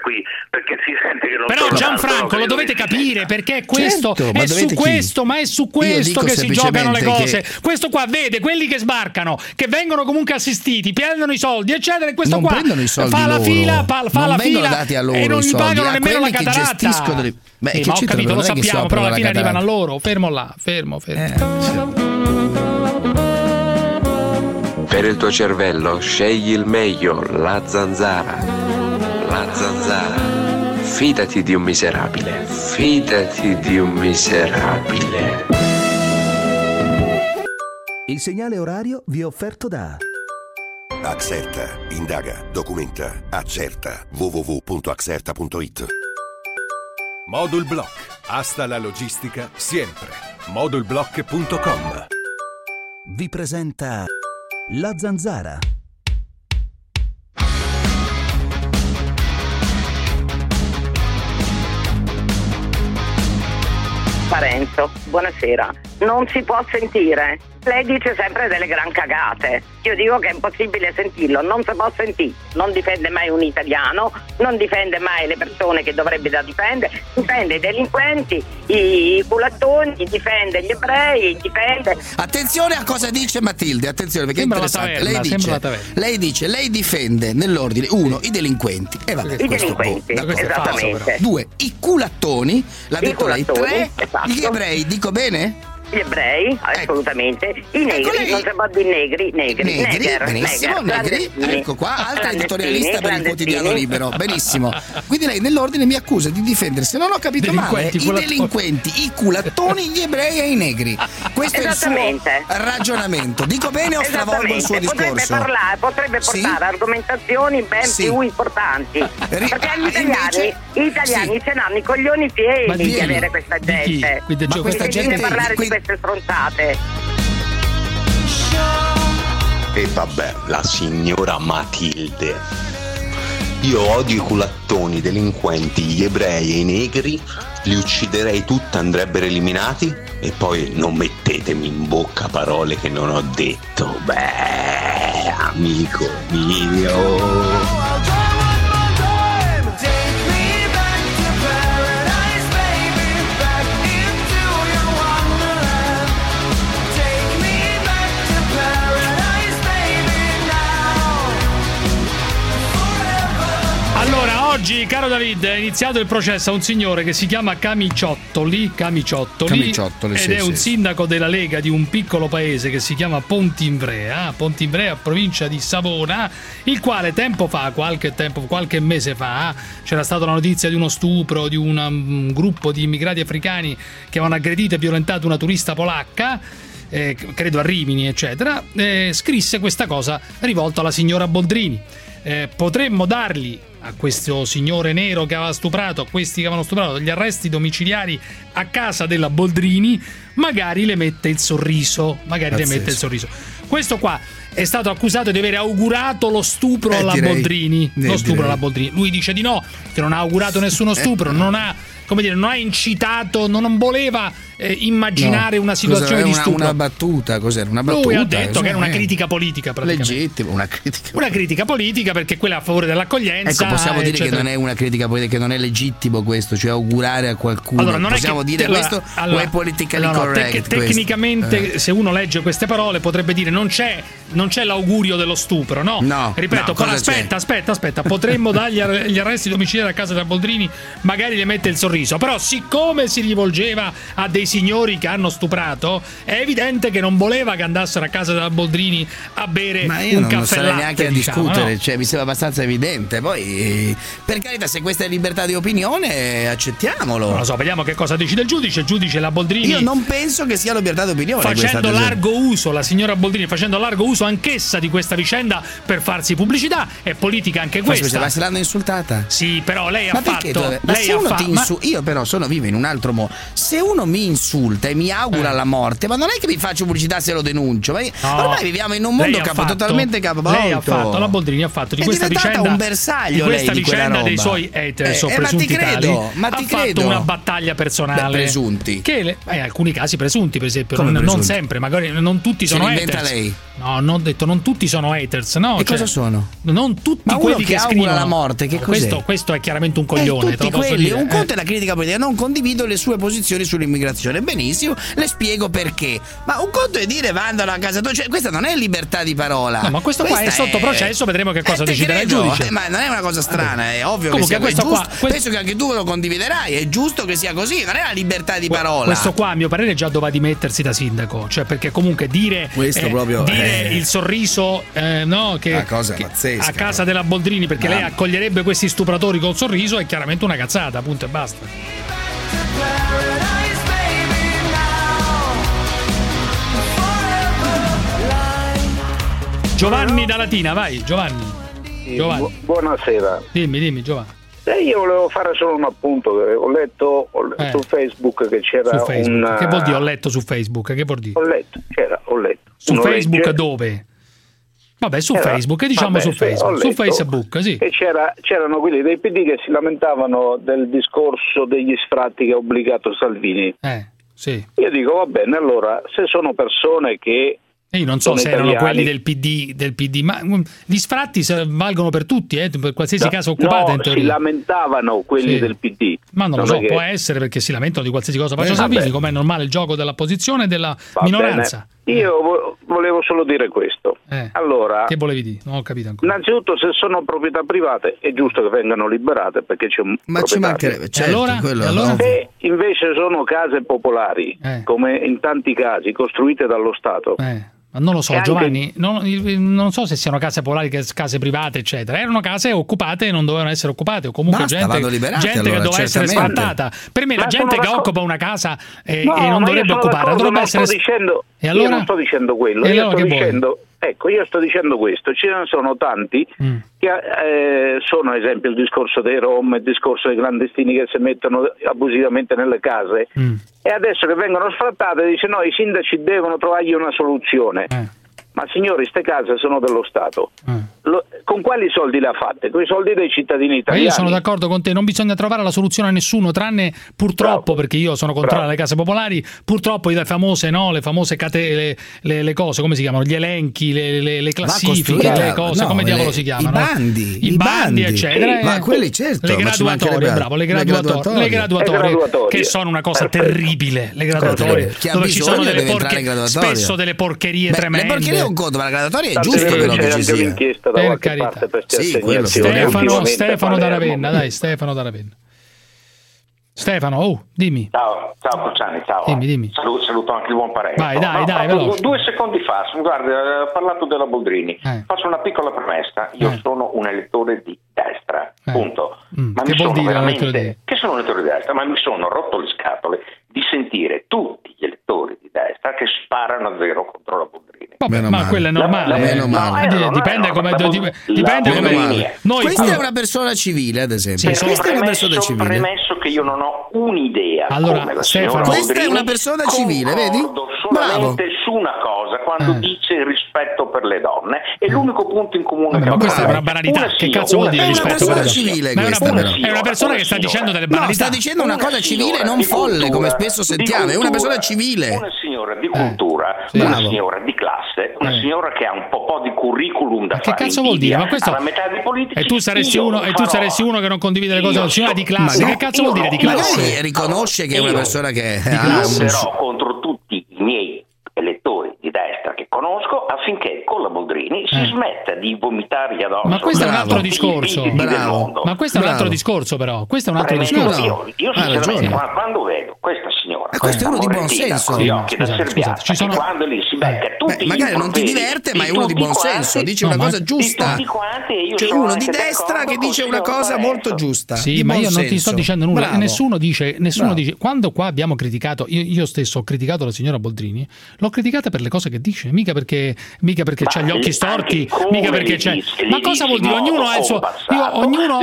perché si sente che non Però Gianfranco lo dovete capire perché è questo Certo, è su chi? questo, ma è su questo che si giocano le cose. che- Questo qua vede quelli che sbarcano, che vengono comunque assistiti, prendono i soldi, eccetera, e questo non qua prendono i soldi fa la loro. fila, fa, fa non la fila dati a loro e non gli pagano nemmeno la cataratta. gestiscono le- Beh, Sì, che ma ho capito, lo sappiamo, però alla fine arrivano a loro. Fermo là, fermo, fermo. Eh, Per il tuo cervello scegli il meglio, la zanzara. La zanzara. Fidati di un miserabile. Fidati di un miserabile. Il segnale orario vi è offerto da Accerta, indaga, documenta, accerta. www.accerta.it Modul Block. Hasta la logistica siempre. Modulblock.com. vi presenta La Zanzara. Parenzo, buonasera. Non si può sentire. Lei dice sempre delle gran cagate. Io dico che è impossibile sentirlo, non si può sentire. Non difende mai un italiano, non difende mai le persone che dovrebbe da difendere, difende i delinquenti, i culattoni, difende gli ebrei, difende. Attenzione a cosa dice Matilde, attenzione perché Sembra è interessante. taverna, lei, dice, lei dice, lei difende nell'ordine uno i delinquenti e vabbè, I questo delinquenti, boh, esattamente. Due, i culattoni, l'ha I detto lei, culattoni, tre, esatto. gli ebrei, dico bene? Gli ebrei, assolutamente. I negri, lei- non si può dire negri, negri, Negri, neger, benissimo, neger, negri, ecco qua, altra editorialista per il quotidiano libero, benissimo. Quindi lei nell'ordine mi accusa di difendere, se non ho capito male, i delinquenti, i culattoni, gli ebrei e i negri. Questo è il suo ragionamento. Dico bene o stravolgo il suo discorso? Potrebbe, parlare, potrebbe Sì? portare argomentazioni ben Sì. più importanti. Perché ah, gli italiani, invece- gli italiani ce l'hanno i coglioni pieni di di, avere questa Di gente. Quindi, Ma questa gente- parlare di queste stronzate. E vabbè, la signora Matilde. Io odio i culattoni, i delinquenti, gli ebrei e i negri, li ucciderei tutti, andrebbero eliminati e poi non mettetemi in bocca parole che non ho detto. Beh, amico mio. Oggi, caro David, è iniziato il processo a un signore che si chiama Camiciottoli, Camiciottoli, Camiciottoli, ed sì, è un sì. sindaco della Lega di un piccolo paese che si chiama Pontinvrea, Pontinvrea, provincia di Savona, il quale tempo fa, qualche tempo, qualche mese fa, c'era stata la notizia di uno stupro di una- un gruppo di immigrati africani che avevano aggredito e violentato una turista polacca eh, credo a Rimini, eccetera, eh, scrisse questa cosa rivolta alla signora Boldrini. Eh, potremmo dargli a questo signore nero che aveva stuprato, a questi che avevano stuprato, gli arresti domiciliari a casa della Boldrini, magari le mette il sorriso, magari le Pazzesco. mette il sorriso. Questo qua è stato accusato di aver augurato lo stupro Eh, alla direi. Boldrini. Eh, Lo stupro direi. alla Boldrini. Lui dice di no, che non ha augurato nessuno stupro, non ha, come dire, non ha incitato, non, non voleva eh, immaginare No. una situazione Cos'era? di una, stupro. Una battuta, cos'era? Una battuta. Lui ha detto che era una Eh. critica politica praticamente. Legittimo, una critica. Una critica politica perché quella a favore dell'accoglienza. Ecco, possiamo dire eccetera. che non è una critica politica, che non è legittimo questo, cioè augurare a qualcuno. Allora, non possiamo è che, dire allora, questo allora, o è politically no, correct? tec- tecnicamente, Eh. se uno legge queste parole, potrebbe dire non c'è, non c'è l'augurio dello stupro, no? No, Ripeto, no, aspetta, aspetta, aspetta, potremmo dargli ar- gli arresti domiciliari a casa della Boldrini, magari le mette il sorriso. Però, siccome si rivolgeva a dei signori che hanno stuprato, è evidente che non voleva che andassero a casa della Boldrini a bere Ma io un non, non caffè sarei latte, neanche a diciamo, discutere, no? cioè, mi sembra abbastanza evidente. Poi, per carità, se questa è libertà di opinione, accettiamolo. Non lo so, vediamo che cosa decide il giudice. Il giudice la Boldrini. Io non penso che sia libertà di opinione. facendo esempio. largo uso, la signora Boldrini facendo largo uso anch'essa di questa vicenda per farsi pubblicità, è politica anche questa. ma se l'hanno insultata? Sì, però lei Ma ha fatto. Ma lei ha uno fa- ti ma- insulta, io però sono vivo in un altro modo. Se uno mi insulta e mi augura Eh. la morte, ma non è che mi faccio pubblicità se lo denuncio. Ma No. ormai viviamo in un mondo capo, fatto- totalmente capovolto. Lei ha fatto, la Boldrini ha fatto di È questa vicenda un bersaglio di questa lei di vicenda dei roba. suoi haters Eh, o eh, ma ti credo, tali, ma ti ha fatto credo. una battaglia personale. Beh, presunti. Che le- eh, in alcuni casi presunti, per esempio, non, non presunti? sempre, magari non tutti Se sono inventa haters. lei. No, non ho detto non tutti sono haters, no? E cioè, cosa sono? Non tutti Ma quelli che che, augura scrivono la morte, che cos'è? questo, questo è chiaramente un Eh, coglione, te tutti quelli, un eh. conto è la critica politica, non condivido le sue posizioni sull'immigrazione. Benissimo, le spiego perché. Ma un conto è dire vandano a casa tua, cioè, questa non è libertà di parola. No, ma questo qua è Questa sotto processo, vedremo che cosa Eh, deciderà il giudice. eh, ma non è una cosa strana, è ovvio Comunque, che sia questo è giusto. qua- questo- Penso che anche tu lo condividerai, è giusto che sia così, non è la libertà di parola. Questo qua, a mio parere, già doveva dimettersi da sindaco. Cioè, perché comunque dire, eh, proprio, dire eh. il sorriso, eh, no, che, che pazzesca, a casa della Boldrini, perché lei Mamma. accoglierebbe questi stupratori col sorriso, è chiaramente una cazzata, punto e basta. Giovanni da Latina, vai, Giovanni. Giovanni. Bu- buonasera. Dimmi, dimmi, Giovanni. Eh, io volevo fare solo un appunto. Ho letto ho- Eh. su Facebook che c'era Facebook. un. Che vuol dire? Ho letto su Facebook. Che vuol dire? Ho letto, c'era, ho letto. Su Uno Facebook legge- dove? Vabbè, su Era- Facebook, diciamo vabbè, su Facebook. Su. Facebook, sì. E c'era- c'erano quelli dei PD che si lamentavano del discorso degli sfratti che ha obbligato Salvini. Eh, sì. Io dico, va bene, allora, se sono persone che. E io non so se erano italiani- quelli del PD, del PD, ma mm, gli sfratti valgono per tutti, eh, per qualsiasi No, casa occupata no, si lamentavano quelli Sì. del PD. Ma non lo Non so, è che- può essere perché si lamentano di qualsiasi cosa faccia Eh, Salvini, vabbè. come è normale il gioco della posizione e della Va minoranza. bene. Io vo- volevo solo dire questo. Eh. Allora, Che volevi dire? Non ho capito ancora. innanzitutto, se sono proprietà private è giusto che vengano liberate perché c'è un Ma ci mancherebbe, certo, allora? quello allora? Se invece sono case popolari, Eh. come in tanti casi costruite dallo Stato, Eh, ma non lo so, E anche- Giovanni, non, non so se siano case polari, che case private, eccetera. Erano case occupate e non dovevano essere occupate, o comunque Basta, gente, vanno liberate, gente allora, che doveva essere certamente. sfrattata. Per me la Ma gente sono che occupa una casa eh, No, e non io dovrebbe d'accordo, dovrebbe non essere. sto dicendo, E Io allora? non sto dicendo quello, E io allora sto dicendo, ecco, io sto dicendo questo, ce ne sono tanti Mm. che eh, sono, ad esempio, il discorso dei rom, il discorso dei clandestini che si mettono abusivamente nelle case Mm. e adesso che vengono sfrattate dice no, i sindaci devono trovargli una soluzione. Eh. Ma signori, queste case sono dello Stato. Lo- con quali soldi le ha fatte? Con i soldi dei cittadini Ma italiani. io sono d'accordo con te, non bisogna trovare la soluzione a nessuno, tranne purtroppo, perché io sono contrario Bravo. alle case popolari, purtroppo le famose, no, le famose cate, le, le- le cose, come si chiamano? Gli elenchi, le, le- le classifiche, le cose, no, come le- diavolo si chiamano? i bandi, I, i bandi, bandi. eccetera. Ma eh, quelli certo, Le ma graduatorie, bravo, le graduatorie, le graduatorie, che sono una cosa Perfetto. terribile, le graduatorie, dove ci sono delle porche, spesso delle porcherie Beh, tremende. Le porcherie è un conto, ma la graduatoria è giusto però che ci anche sia. Da Per qualche carità. parte per Sì. Stefano, Stefano da. Ravenna, dai, Stefano da Ravenna. Stefano, oh, dimmi. Ciao, ciao Cruciani, ciao. Dimmi, dimmi. Saluto, saluto anche il buon Parenzo. Vai, dai, No, dai, veloce. Due secondi fa, guarda, ho parlato della Boldrini. Eh. Faccio una piccola premessa. Io Eh. sono un elettore di destra, Eh. punto. Mm, Ma che mi vuol sono dire veramente, elettore di- che sono un elettore di destra, ma mi sono rotto le scatole di sentire tutti gli elettori di destra che sparano a zero contro la Boldrini. Vabbè, ma quello è normale. Meno male. Di- dipende come dip- dipende come male. noi Questa qui- è una persona civile, ad esempio. Sì, Questa è una persona premesso, civile. premesso che io non ho un'idea Allora, Stefano- Questa è Boldrini, una persona civile, vedi? concordo Bravo. solamente su una cosa quando Eh. dice le donne è l'unico punto in comune che ma questa è una banalità. Una Che cazzo vuol dire una rispetto donne? civile Ma è una, però. è una persona che sta dicendo delle No, banalità. sta dicendo una cosa civile, non folle, come cultura, spesso sentiamo. È una cultura, persona civile. Una signora di cultura, sì. una signora di classe, una Eh. signora che ha un po', po' di curriculum da Che fare. cazzo vuol dire? Ma questo e tu saresti uno e tu saresti uno che non condivide le cose della signora di classe. Ma Che no, cazzo vuol dire di no. classe? Riconosce che è una persona che ha un contro tutti i miei affinché con la Boldrini si smetta di vomitargli addosso. Ma questo è un altro discorso. Ma questo è un altro discorso, però. Questo è un altro Premesso, discorso. Io, io Ha sinceramente quando vedo questa signora Ma questo è uno di buon senso. da Scusate, ci sono- che quando lì si becca tutti Beh, magari non ti diverte, ma è uno di buon quanti, senso, dice No, una cosa giusta. io Cioè uno di destra che dice una cosa molto giusta. Sì, di ma io non ti sto dicendo nulla. Bravo. Nessuno dice, nessuno dice. Quando qua abbiamo criticato, io, io stesso ho criticato la signora Boldrini, l'ho criticata per le cose che dice, mica perché, mica perché c'ha gli occhi storti, mica perché c'è. Ma cosa vuol dire? Ognuno ha il suo. Io, ognuno.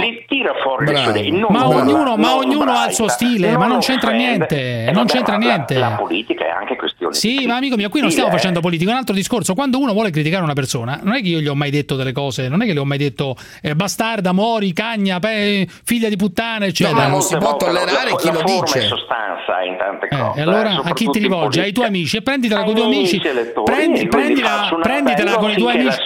Bravo. Ma ognuno, ma ognuno ha il suo stile, ma non c'entra niente, non c'entra la- niente. La, politica è anche questione di Sì, ma amico mio, qui non stiamo eh. facendo politica, è un altro discorso. Quando uno vuole criticare una persona, non è che io gli ho mai detto delle cose, non è che le ho mai detto eh, bastarda, mori, cagna, pe- figlia di puttana, eccetera. ma non si può la- tollerare la- chi la lo forma dice. e sostanza in tante Eh, cose. e allora eh, a chi ti in rivolgi? Ai tuoi amici e prenditela Ai con i tuoi amici. Prendi, prenditela appello con i tuoi amici.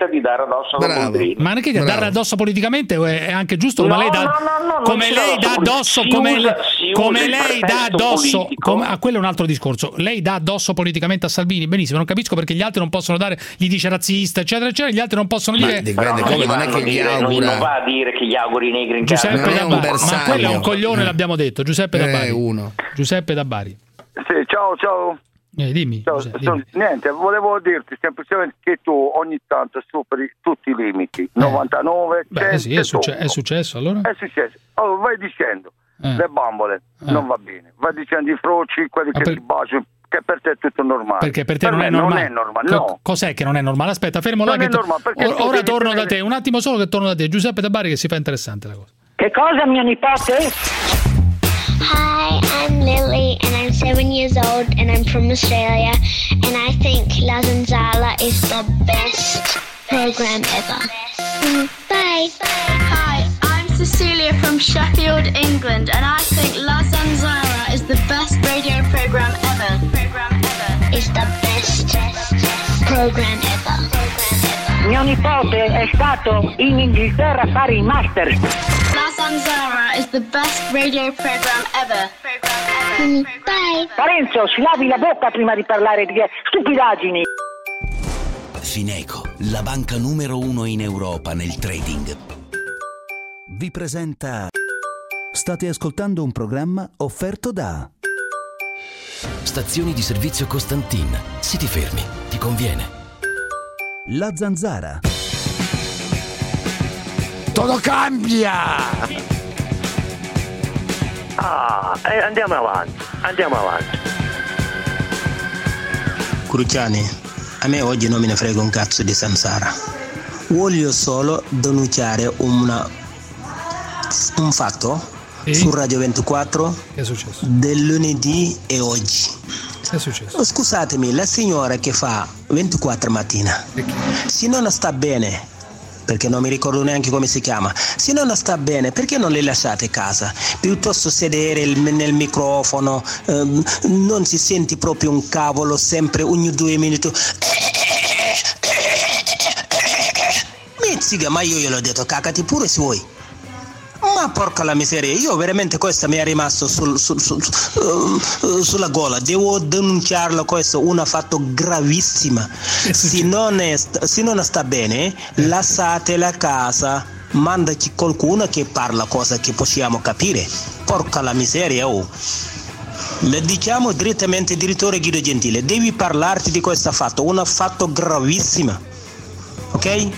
Smetta di dare addosso Bravo. Boldrini. Ma non è che Bravo. darla addosso politicamente è è anche giusto come No, lei dà, no, no, come lei dà addosso, come, usa- come lei dà addosso, come- a quello è un altro discorso. Lei dà addosso politicamente a Salvini, benissimo, non capisco perché gli altri non possono dare, gli dice razzista, eccetera, eccetera, gli altri non possono Ma dire. come, non è vanno che a gli dire- non- augura. Non va a dire che gli auguri i negri in Giuseppe da Bari, ma quello è un coglione, Eh. l'abbiamo detto. Giuseppe da Eh, Bari. uno. Giuseppe da Bari. Sì, ciao, ciao. Eh, dimmi. Giuseppe, sono- dimmi. niente, volevo dirti semplicemente che tu ogni tanto superi tutti i limiti. 99, Eh. Beh, 100, sì, è, succe- 100. è successo allora? È successo. Allora vai dicendo Eh. le bambole, Eh. non va bene. Vai dicendo i froci, quelli Ma che per- si baciano, che per te è tutto normale. Perché per te non, me è normale. Non è normale, Co- no. Cos'è che non è normale? Aspetta, fermo là. Non che to- Or- ora torno da te, un attimo solo che torno da te. Giuseppe da Bari che si fa interessante la cosa. Che cosa, mia nipote? Hi, I'm Lily and I'm seven years old and I'm from Australia and I think La Zanzala is the best program ever. Bye. Hi, I'm Cecilia from Sheffield, England, and I think La Zanzara is the best radio program ever. Program ever. Is the best program ever. Mio nipote è stato in Inghilterra a fare il master. La Zanzara is the best radio program ever. Program ever. Bye. Parenzo, si lavi la bocca prima di parlare di stupidaggini. Fineco, la banca numero uno in Europa nel trading. Vi presenta. State ascoltando un programma offerto da. Stazioni di servizio Costantin. Siti fermi, ti conviene. La Zanzara. Todo cambia! Ah, eh, andiamo avanti, andiamo avanti. Cruciani, a me oggi non me ne frega un cazzo di Samsara. Voglio solo denunciare una- un fatto su Radio 24 Che è successo? del lunedì e oggi. È successo? Oh, Scusatemi, la signora che fa 24 mattina, se non sta bene, perché non mi ricordo neanche come si chiama, se non sta bene, perché non le lasciate a casa? Piuttosto sedere nel microfono, ehm, non si sente proprio un cavolo sempre ogni due minuti. Mizziga, ma io gliel'ho detto, cacati pure se vuoi. Ma porca la miseria, io veramente questa mi è rimasto sul- sul- sul- eh, sulla gola, devo denunciarlo, questo un fatto gravissimo. Se non, è se non sta bene, lasciatela a casa, mandaci qualcuno che parla cosa che possiamo capire. Porca la miseria, oh. Le diciamo direttamente direttore Guido Gentile, devi parlarti di questo fatto, un fatto gravissimo. Ok?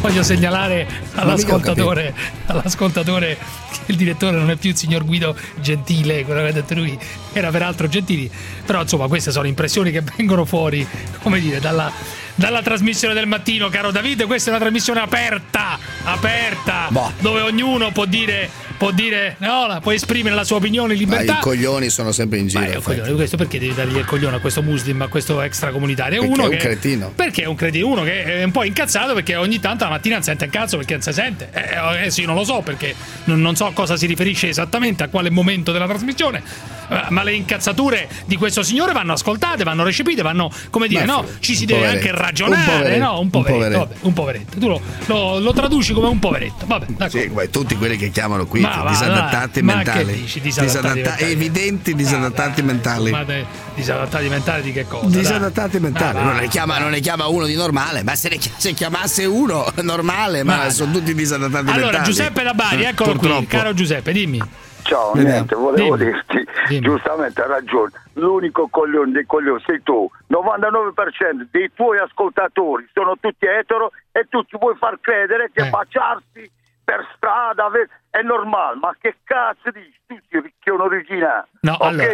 Voglio segnalare all'ascoltatore, all'ascoltatore che il direttore non è più il signor Guido Gentile, quello che ha detto lui, era peraltro Gentili, però insomma queste sono impressioni che vengono fuori, come dire, dalla, dalla trasmissione del mattino, caro Davide, questa è una trasmissione aperta, aperta, Boh. dove ognuno può dire, può dire, no, la- può esprimere la sua opinione in Ma libertà. i coglioni sono sempre in giro. Ma coglione, questo perché devi dargli il coglione a questo muslim, a questo extracomunitario? Perché uno è un che, cretino. Perché è un cretino, uno che è un po' incazzato perché ogni tanto la mattina sente un cazzo perché non si sente. Eh, adesso io non lo so perché non, non so a cosa si riferisce esattamente, a quale momento della trasmissione. Eh, Ma le incazzature di questo signore vanno ascoltate, vanno recepite, vanno, come dire, Ma no, ci si un deve poveretto. anche Un ragionare, poveretto, no? Un un poveretto, poveretto. vabbè, un poveretto. Tu lo, lo- lo traduci come un poveretto, vabbè, d'accordo. Sì, tutti quelli che chiamano qui Ma va, disadattati ma mentali. che dici, disadattati Disadatta- mentali? evidenti disadattati mentali. Ma dai, disadattati mentali di che cosa? Disadattati dai? mentali. Ma Non ne, chiama, non ne chiama uno di normale, ma se ne se chiamasse uno normale, ma, Ma- sono tutti disadattati mentali. Allora, Giuseppe da Bari, eccolo qui, purtroppo. caro Giuseppe, dimmi. Ciao, Dimmi. niente, volevo Dimmi. dirti, giustamente hai ragione, l'unico coglione dei coglioni sei tu, 99% dei tuoi ascoltatori sono tutti etero e tu ci vuoi far credere che Eh. baciarsi per strada è normale, ma che cazzo dici? Tu sei ricchione originale. No, ok? allora,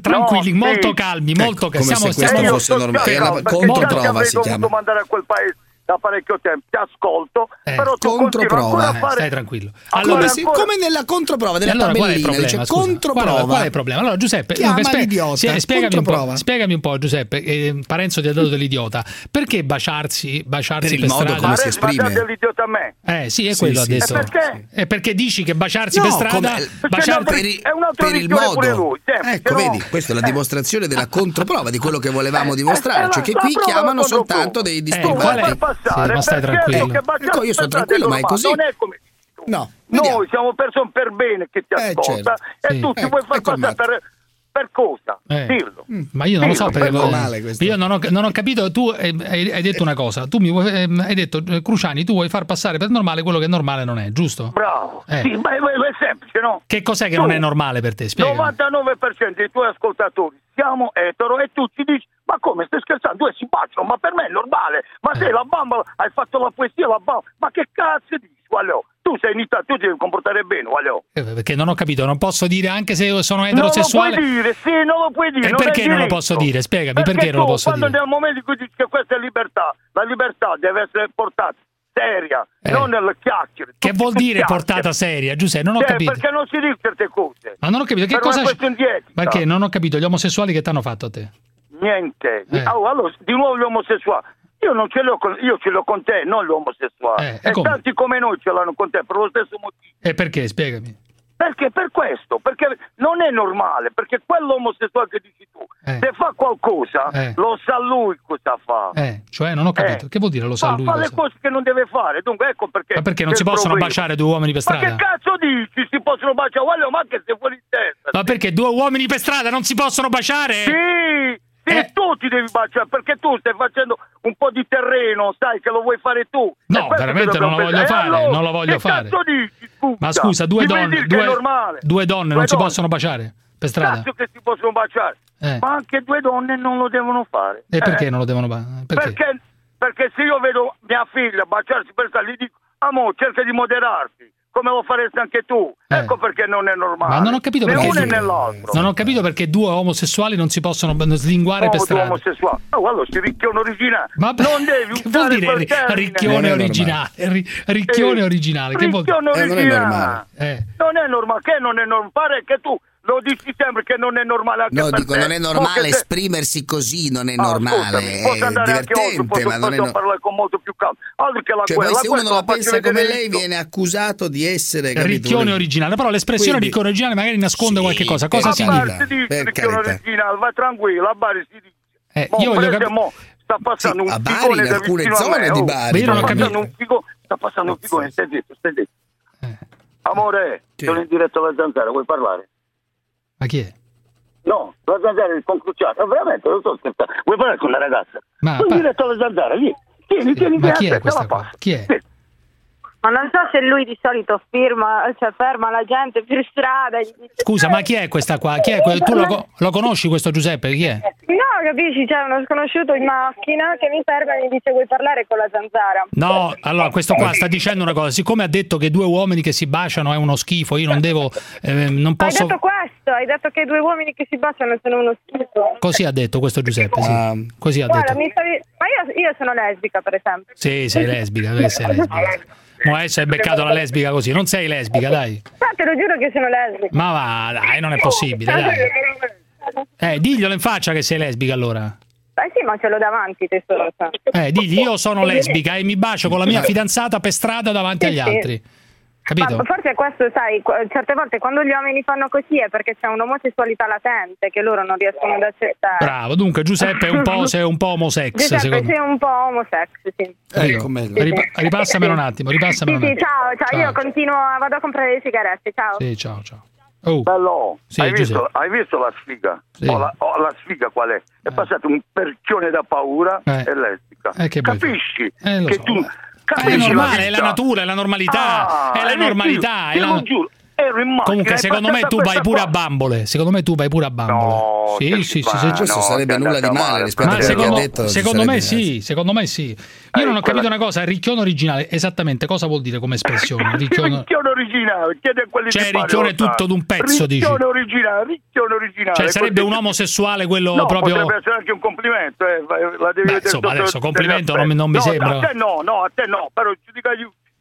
tranquilli, No, molto sì. calmi, molto Ecco, calmi. come Stiamo, se questo fosse normale. Già ti avrei si dovuto chiama. mandare a quel paese da parecchio tempo, ti ascolto, Eh, però tu controprova. a Eh, fare... stai tranquillo. Allora, Come, si- ancora- come nella controprova della allora, qual è il problema? dice scusa? controprova. Qual è, qual è il problema? Allora, Giuseppe, Chiama dunque, spie- l'idiota, sì, spiegami, un po', spiegami un po', Giuseppe. Eh, Parenzo ti ha dato dell'idiota. Perché baciarsi, baciarsi Per per, il modo strada? come si esprime. dell'idiota a me. Eh sì, è Sì, quello sì, adesso. sì. E perché? È perché dici che baciarsi No, per strada, baciarsi per- è un altro per il modo. ecco, vedi, questa è la Eh. dimostrazione della controprova di quello che volevamo Eh, dimostrare, eh, cioè che qui chiamano soltanto dei Eh, disturbati. Passare? Sì, ma stai tranquillo. Ecco, io sono tranquillo, ma è così. Non è come. No, vediamo. Noi siamo persone per bene che ti Eh, ascolta certo. e Sì. tu ti Ecco, vuoi far ecco passare per, per cosa? Eh. Dirlo. Ma io non lo so perché per normale questo. io non ho, non ho capito. Tu eh, hai, hai detto una cosa. Tu mi vuoi, ehm, hai detto, eh, Cruciani, tu vuoi far passare per normale quello che normale non è, giusto? Bravo. Eh. Sì, ma è, è semplice, no? Che cos'è che Tu, non è normale per te? Spiegami. 99% dei tuoi ascoltatori siamo etero e tu ci dici ma come stai scherzando? Due si baciano, ma per me è normale. Ma Eh. se la bamba hai fatto la poesia, la bamba, ma che cazzo dici? Guagliò? Tu sei in Italia, tu ti devi comportare bene, guagliò. Eh, Perché non ho capito, non posso dire anche se sono Non eterosessuale. lo puoi dire, sì, non lo puoi dire. E non perché non lo posso dire? Spiegami, perché non lo tu, posso quando dire? nel momento in cui dici che questa è libertà, la libertà deve essere portata seria, Eh. non nel chiacchiere. Che vuol dire chiacchiere. portata seria? Giuseppe, non ho Eh, capito. Perché non si dicono certe cose. Ma non ho capito che Per cosa. etica. Perché non ho capito gli omosessuali che ti hanno fatto a te? Niente. Eh. Oh, allora, di nuovo gli omosessuali. Io non ce l'ho con, io ce l'ho con te, non gli omosessuali. Eh, e come? tanti come noi ce l'hanno con te per lo stesso motivo. E perché? Spiegami. Perché per questo? Perché non è normale, perché quell'omosessuale che dici tu, Eh. se fa qualcosa, Eh. lo sa lui cosa fa. Eh, cioè, non ho capito. Eh. Che vuol dire lo sa fa, lui? fa le cosa? cose che non deve fare, dunque ecco perché. Ma perché non si possono problema. baciare due uomini per Ma strada? che cazzo dici? Si possono baciare? Guarda, ma che sei fuori testa. Ma perché due uomini per strada non si possono baciare? Sì, sì, Eh. tu ti devi baciare perché tu stai facendo un po' di terreno, sai che lo vuoi fare tu. No, veramente non lo voglio pensare. fare, allora, non lo voglio che fare. dici, scusa? Ma scusa, due donne, due, due donne Due non si donne. possono baciare per strada? Cazzo che si possono baciare. Eh. Ma anche due donne non lo devono fare. E perché Eh, non lo devono baciare? Perché? Perché? perché se io vedo mia figlia baciarsi per strada, gli dico, amore, cerca di moderarti, come lo faresti anche tu. Eh. Ecco perché non è normale. Ma non ho capito né perché. uno e nell'altro. Non ho capito perché due omosessuali non si possono slinguare per Uomo, tu strada. omosessuale. Oh, guarda, si ricchione originale. Ma non devi che vuol dire ricchione originale? Ri- ricchione Eh, originale, che vuol dire? ricchione Eh, non è originale. normale. Eh. Non è normale, che non è normale? Pare che tu lo dici sempre che non è normale anche No, per dico, te. non è normale che se- esprimersi così, non è Ah, normale, scusami, posso è andare anche oltre, divertente, posso, ma non è no- parlare con molto più calma. Altro che la Cioè, guerra. se uno non la pensa come lei io. viene accusato di essere Ricchione originale, però l'espressione Quindi- ricchione originale magari nasconde Sì, qualche cosa. per Cosa significa? Si dice ricchione originale, vai tranquillo, a Bari si dice. Eh, Mo, io voglio per capi- esempio, mo, sta passando Sì, un a Bari, in da alcune zone di oh. Bari, io non ho sta capito. passando un figo- sta passando un figone, stai zitto, stai zitto. Amore, Sì. sono in diretta alla zanzara, vuoi parlare? Ma chi è? No, la zanzara è concruciata, veramente, lo sto scherzando. Vuoi parlare con la ragazza? Ma sono pa- in diretta alla zanzara, vieni, tieni, tieni, Ma tieni, chi è questa qua? Chi è? Sì. Ma non so se lui di solito firma, cioè ferma la gente per strada. gli dice- Scusa, ma chi è questa qua? Chi è que- tu lo, lo conosci questo Giuseppe? Chi è? No, capisci? C'è uno sconosciuto in macchina che mi ferma e mi dice vuoi parlare con la zanzara? No, allora questo qua sta dicendo una cosa. Siccome ha detto che due uomini che si baciano è uno schifo, io non devo. eh, non Hai posso. detto questo, hai detto che due uomini che si baciano sono uno schifo. Così ha detto questo Giuseppe, sì. Ah. Così ha Guarda, detto. mi stavi... ma io, io sono lesbica per esempio. Sì, sei lesbica, perché sei lesbica. Ma adesso hai beccato la lesbica così, non sei lesbica, dai. Ma te lo giuro che sono lesbica. Ma va, dai, non è possibile, dai. Eh, diglielo in faccia che sei lesbica allora. Beh sì, ma ce l'ho davanti tesoro. sa. Eh, digli io sono lesbica e mi bacio con la mia fidanzata per strada davanti agli altri. Capito? Ma forse questo, sai, certe volte quando gli uomini fanno così è perché c'è un'omosessualità latente che loro non riescono ad accettare. Bravo, dunque Giuseppe è un po', sei un po' homosex, Giuseppe, secondo sei un po' homosex, sì. Ecco, ripa- ripassamelo un attimo, ripassamelo Sì, un sì, attimo. ciao, ciao, io Ciao. continuo, vado a comprare le sigarette, ciao. Sì, ciao, ciao. Oh. Bello, Sì, hai, visto, hai visto la sfiga? Sì. Oh, la, oh, la sfiga qual è? È passato un perchione da paura Eh. e lesbica. Eh, che Capisci? Eh, lo che so. tu Eh, è normale, la è la natura, è la normalità, Ah, è la normalità. è Te la- giuro, ero in macchina, Comunque, secondo me tu vai pure a bambole. Secondo me tu vai pure a bambole. sì, sì, sì, sì. Questo sarebbe nulla di male rispetto a Ma quello che ha secondo, detto. secondo me sì, secondo me sì. Io non ho capito una cosa, ricchione originale, esattamente cosa vuol dire come espressione? Ricchione... Ricchione originale, chiede a quelli Cioè, ricchione tutto d'un pezzo, dici? Ricchione originale, ricchione originale. Cioè, sarebbe un omosessuale quello no, proprio... potrebbe essere anche un complimento, eh, la devi Beh, insomma, adesso complimento non mi- aspetti. non mi No, sembra. A te no, no, a te no, però giudica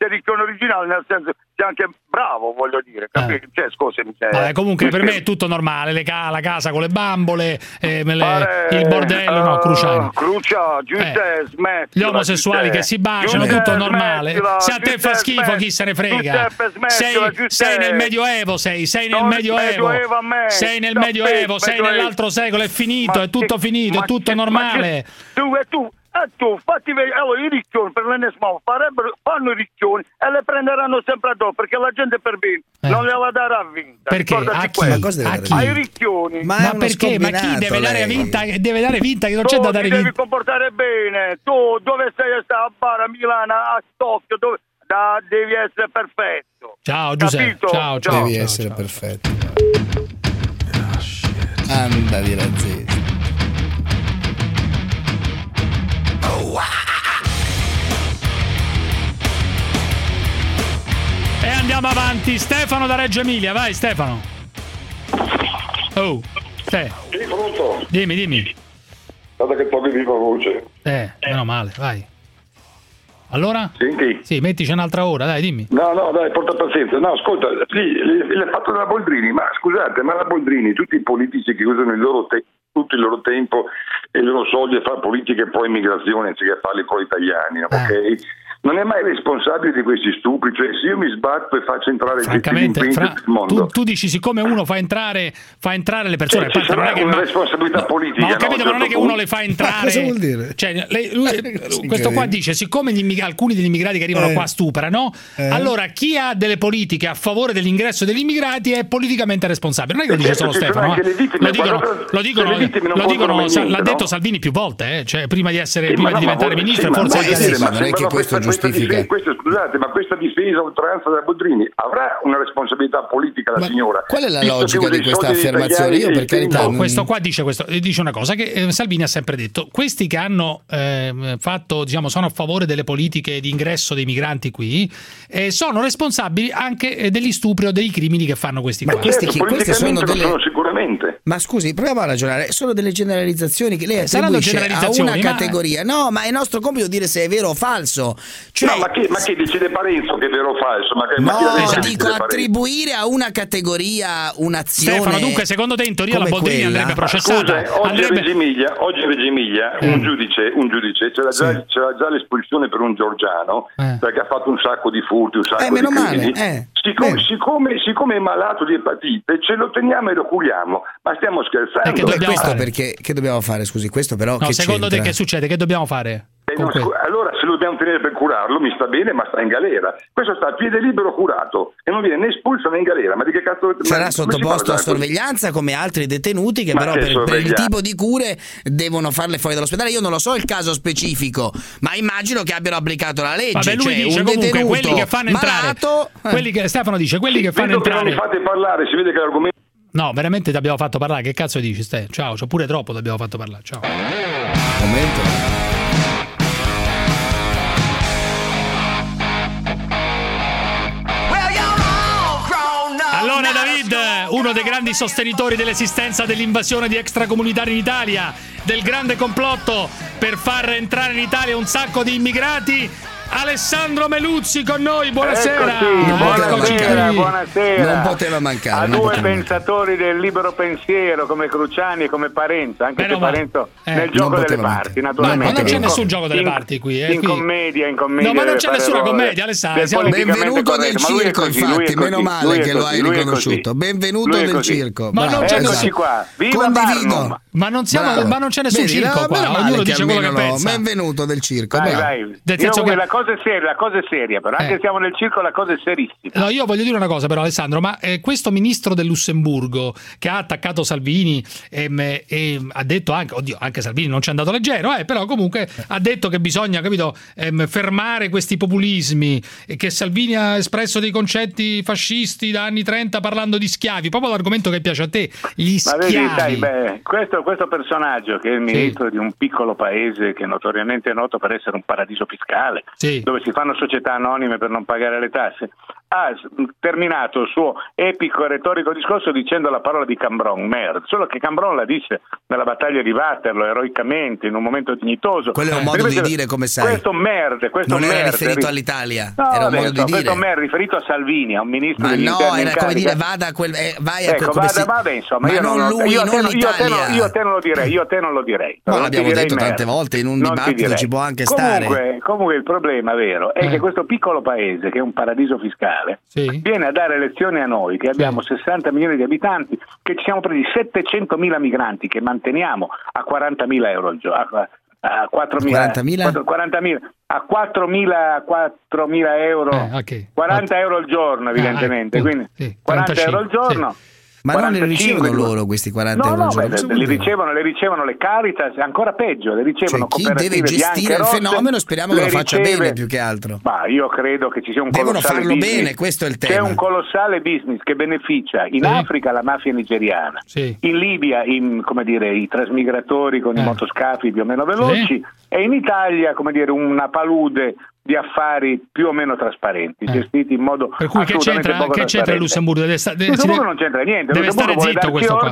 ricchione originale, nel senso sei anche bravo, voglio dire, capisci? Cioè, scusami. cioè, Vabbè, comunque per me è tutto normale, le ca- la casa con le bambole, eh, le- Pare- il bordello, no, eh, Cruciani. Crucia, Giuseppe, smettila, Gli omosessuali Giuseppe. che si baciano, Giuseppe, tutto normale. smettila, Se a te fa schifo, chi se ne frega? Smettila, Sei, sei nel Medioevo, sei, sei nel Medioevo. Me. Sei nel Medioevo, sei nell'altro secolo, è finito, Ma è tutto che- finito, è tutto che- ma normale. Tu e tu, e tu, fatti vedere, allora i ricchioni per l'ennesimo farebbero, fanno i ricchioni e le prenderanno sempre addosso perché la gente per bene non le va dare a vinta. Eh. Perché? A chi? questo. Ma cosa deve dare a chi? Ai ricchioni. Ma, perché? Ma chi deve dare vinta? Deve dare vinta che non c'è Tu da ti dare devi vinta. comportare bene. Tu dove sei a stare a Bara, a Milano, a Tokyo, dove... da- devi essere perfetto. Ciao Giuseppe, Capito? ciao, ciao. Devi ciao, essere ciao. perfetto. Anda di E andiamo avanti. Stefano da Reggio Emilia, vai Stefano. Oh, te. Sì, pronto? Dimmi, dimmi. Guarda che togli viva voce. Eh, meno male, vai. Allora? Senti? Sì, mettici un'altra ora, dai, dimmi. No, no, dai, porta pazienza. No, ascolta, sì, l- l'hai fatto della Boldrini, ma scusate, ma la Boldrini, tutti i politici che usano il loro te- tutto il loro tempo e i loro soldi a fare politica e poi immigrazione anziché farli con gli italiani, ok? Non è mai responsabile di questi stupri, cioè se io mi sbatto e faccio entrare Francamente, imprinter Fra- mondo. tu, tu dici siccome uno fa entrare, fa entrare le persone, Eh, a ci parte non è che una ma- responsabilità politica. Ma ho no, capito, a ma non è che certo uno le fa entrare. cosa vuol dire? Cioè, lei- lui- questo qua dice: siccome gli immig- alcuni degli immigrati che arrivano Eh. qua stuprano, Eh. allora chi ha delle politiche a favore dell'ingresso degli immigrati è politicamente responsabile. Non è che lo dice Certo, solo Stefano. eh. vittime, Lo dicono, lo dicono, lo niente, l'ha detto no? Salvini più volte, eh, cioè, prima di, essere, prima ma di no, diventare ministro, forse è che questo questa- questa giustifica. difesa- questa- scusate, ma questa difesa a oltranza della Boldrini avrà una responsabilità politica la signora? qual è la logica di questa affermazione? Io, per carità, No, questo qua dice, questo, dice una cosa che eh, Salvini ha sempre detto: questi che hanno eh, fatto, diciamo, sono a favore delle politiche di ingresso dei migranti qui, eh, sono responsabili anche eh, degli stupri o dei crimini che fanno questi Ma qua. questi chi- queste sono delle- sono sicuramente. Ma scusi, proviamo a ragionare. Sono delle generalizzazioni che lei attribuisce a una ma- categoria. No, ma è nostro compito dire se è vero o falso. Cioè, no, ma che, ma che decide Parenzo che è vero o falso? Ma che, ma chi No, che dico attribuire a una categoria un'azione. Stefano, dunque, secondo te in teoria la Boldrini quella? andrebbe processata? Scusa, oggi, Andrebbe- a Reggio Emilia, oggi a Reggio Emilia Mm. un giudice, un giudice c'era, già, c'era già l'espulsione per un georgiano Eh. perché ha fatto un sacco di furti, un sacco Eh, di meno crimini. male, eh. Siccome, Bene. siccome- siccome è malato di epatite, ce lo teniamo e lo curiamo, ma stiamo scherzando. Eh, che Beh, dobbiamo questo fare? perché che dobbiamo fare? Scusi, questo però No, che secondo te c'entra? che succede? Che dobbiamo fare? E non scu- allora se lo dobbiamo tenere per curarlo mi sta bene ma sta in galera questo sta a piede libero curato e non viene né espulso né in galera ma di che cazzo Sarà ma- sottoposto a sorveglianza come altri detenuti che Ma però che per, per il tipo di cure devono farle fuori dall'ospedale. Io non lo so il caso specifico, ma immagino che abbiano applicato la legge. Vabbè, lui cioè, dice un comunque detenuto quelli che fanno entrare. malato, eh. quelli che, Stefano dice quelli che fanno Vedo che non entrare. fate parlare si vede che l'argomento No, veramente ti abbiamo fatto parlare. Che cazzo dici, Ste? Ciao, c'ho pure troppo ti abbiamo fatto parlare. Ciao. Allora David, uno dei grandi sostenitori dell'esistenza dell'invasione di extracomunitari in Italia, del grande complotto per far entrare in Italia un sacco di immigrati, Alessandro Meluzzi con noi, buonasera. Eccoci, buonasera, buonasera. Non poteva mancare, A non due poteva pensatori del libero pensiero come Cruciani e come Parenzo, anche Meno se. Parenzo Eh. nel gioco delle parti, mancare. naturalmente. Ma non c'è In- nessun gioco delle parti qui, eh, In qui- commedia, in commedia. No, ma non c'è nessuna errore. commedia, Alessandro, siamo- Benvenuto corretto, nel circo, così, infatti, così, meno male che lo così, hai lui è riconosciuto. Benvenuto nel circo. Ma non c'è Eccoci nessun- qua. Viva Condivido. Barnum. Ma non, siamo, ma non c'è nessun Vedi, circo no, qua, ognuno dice quello che lo- pensa. Benvenuto del circo. Vai, bravo. vai. Nel Io senso che- la cosa è seria, la cosa è seria, però anche Eh. siamo nel circo la cosa è serissima. No, io voglio dire una cosa però Alessandro, ma eh, questo ministro del Lussemburgo che ha attaccato Salvini ehm, e ha detto anche, oddio, anche Salvini non ci è andato leggero, eh, però comunque ha detto che bisogna, capito, ehm, fermare questi populismi e che Salvini ha espresso dei concetti fascisti da anni 30 parlando di schiavi, proprio l'argomento che piace a te, gli Ma vedi, schiavi. sai, beh, questo, questo personaggio che è il ministro di un piccolo paese che notoriamente è noto per essere un paradiso fiscale, Sì. Dove si fanno società anonime per non pagare le tasse, ha terminato il suo epico e retorico discorso dicendo la parola di Cambron, merde, solo che Cambron la disse nella battaglia di Waterloo eroicamente, in un momento dignitoso. Quello è un modo di Ripeto, dire, come sai. Questo merde, questo Non era merde, riferito ri- all'Italia, No, era un vabbè, modo di questo dire. merde riferito a Salvini, a un ministro Ma degli no, interni in era come dire vada a quel, eh, vai a Ecco, quel vada, si- vabbè, insomma, ma io non non, lui, io, a te, non te l'Italia. io te non lo direi, io a te non lo direi. No, Non l'abbiamo detto tante merda. volte, in un Non ti dibattito ci può anche comunque, stare. Comunque il problema vero è Eh. che questo piccolo paese, che è un paradiso fiscale, viene a dare lezioni a noi, che abbiamo 60 milioni di abitanti, che ci siamo presi 700 mila migranti che manteniamo a 40 mila euro al giorno. A, a 4.000 40.000? 4- 40.000 a 4.000 a 4.000 euro Eh, ok. 40 euro al giorno evidentemente Ah, quindi sì, 40 euro al 45, giorno Ma non li 45, ricevono loro questi 40 No, euro no, al giorno? le, ricevono, le ricevono le Caritas, ancora peggio, le ricevono Cioè, chi deve gestire il rosse, fenomeno speriamo che le lo faccia riceve- bene più che altro. Ma io credo che ci sia un Devono colossale farlo business. bene, questo è il C'è tema. un colossale business che beneficia in Africa la mafia nigeriana, Sì. in Libia in, come dire, i trasmigratori con Eh. i motoscafi più o meno veloci e in Italia come dire, una palude di affari più o meno trasparenti, gestiti in modo Eh. Per cui che c'entra, che c'entra il. Lussemburgo? Deve sta- deve- Lussemburgo non c'entra niente, Deve Lussemburgo stare vuole zitto darci questo qua.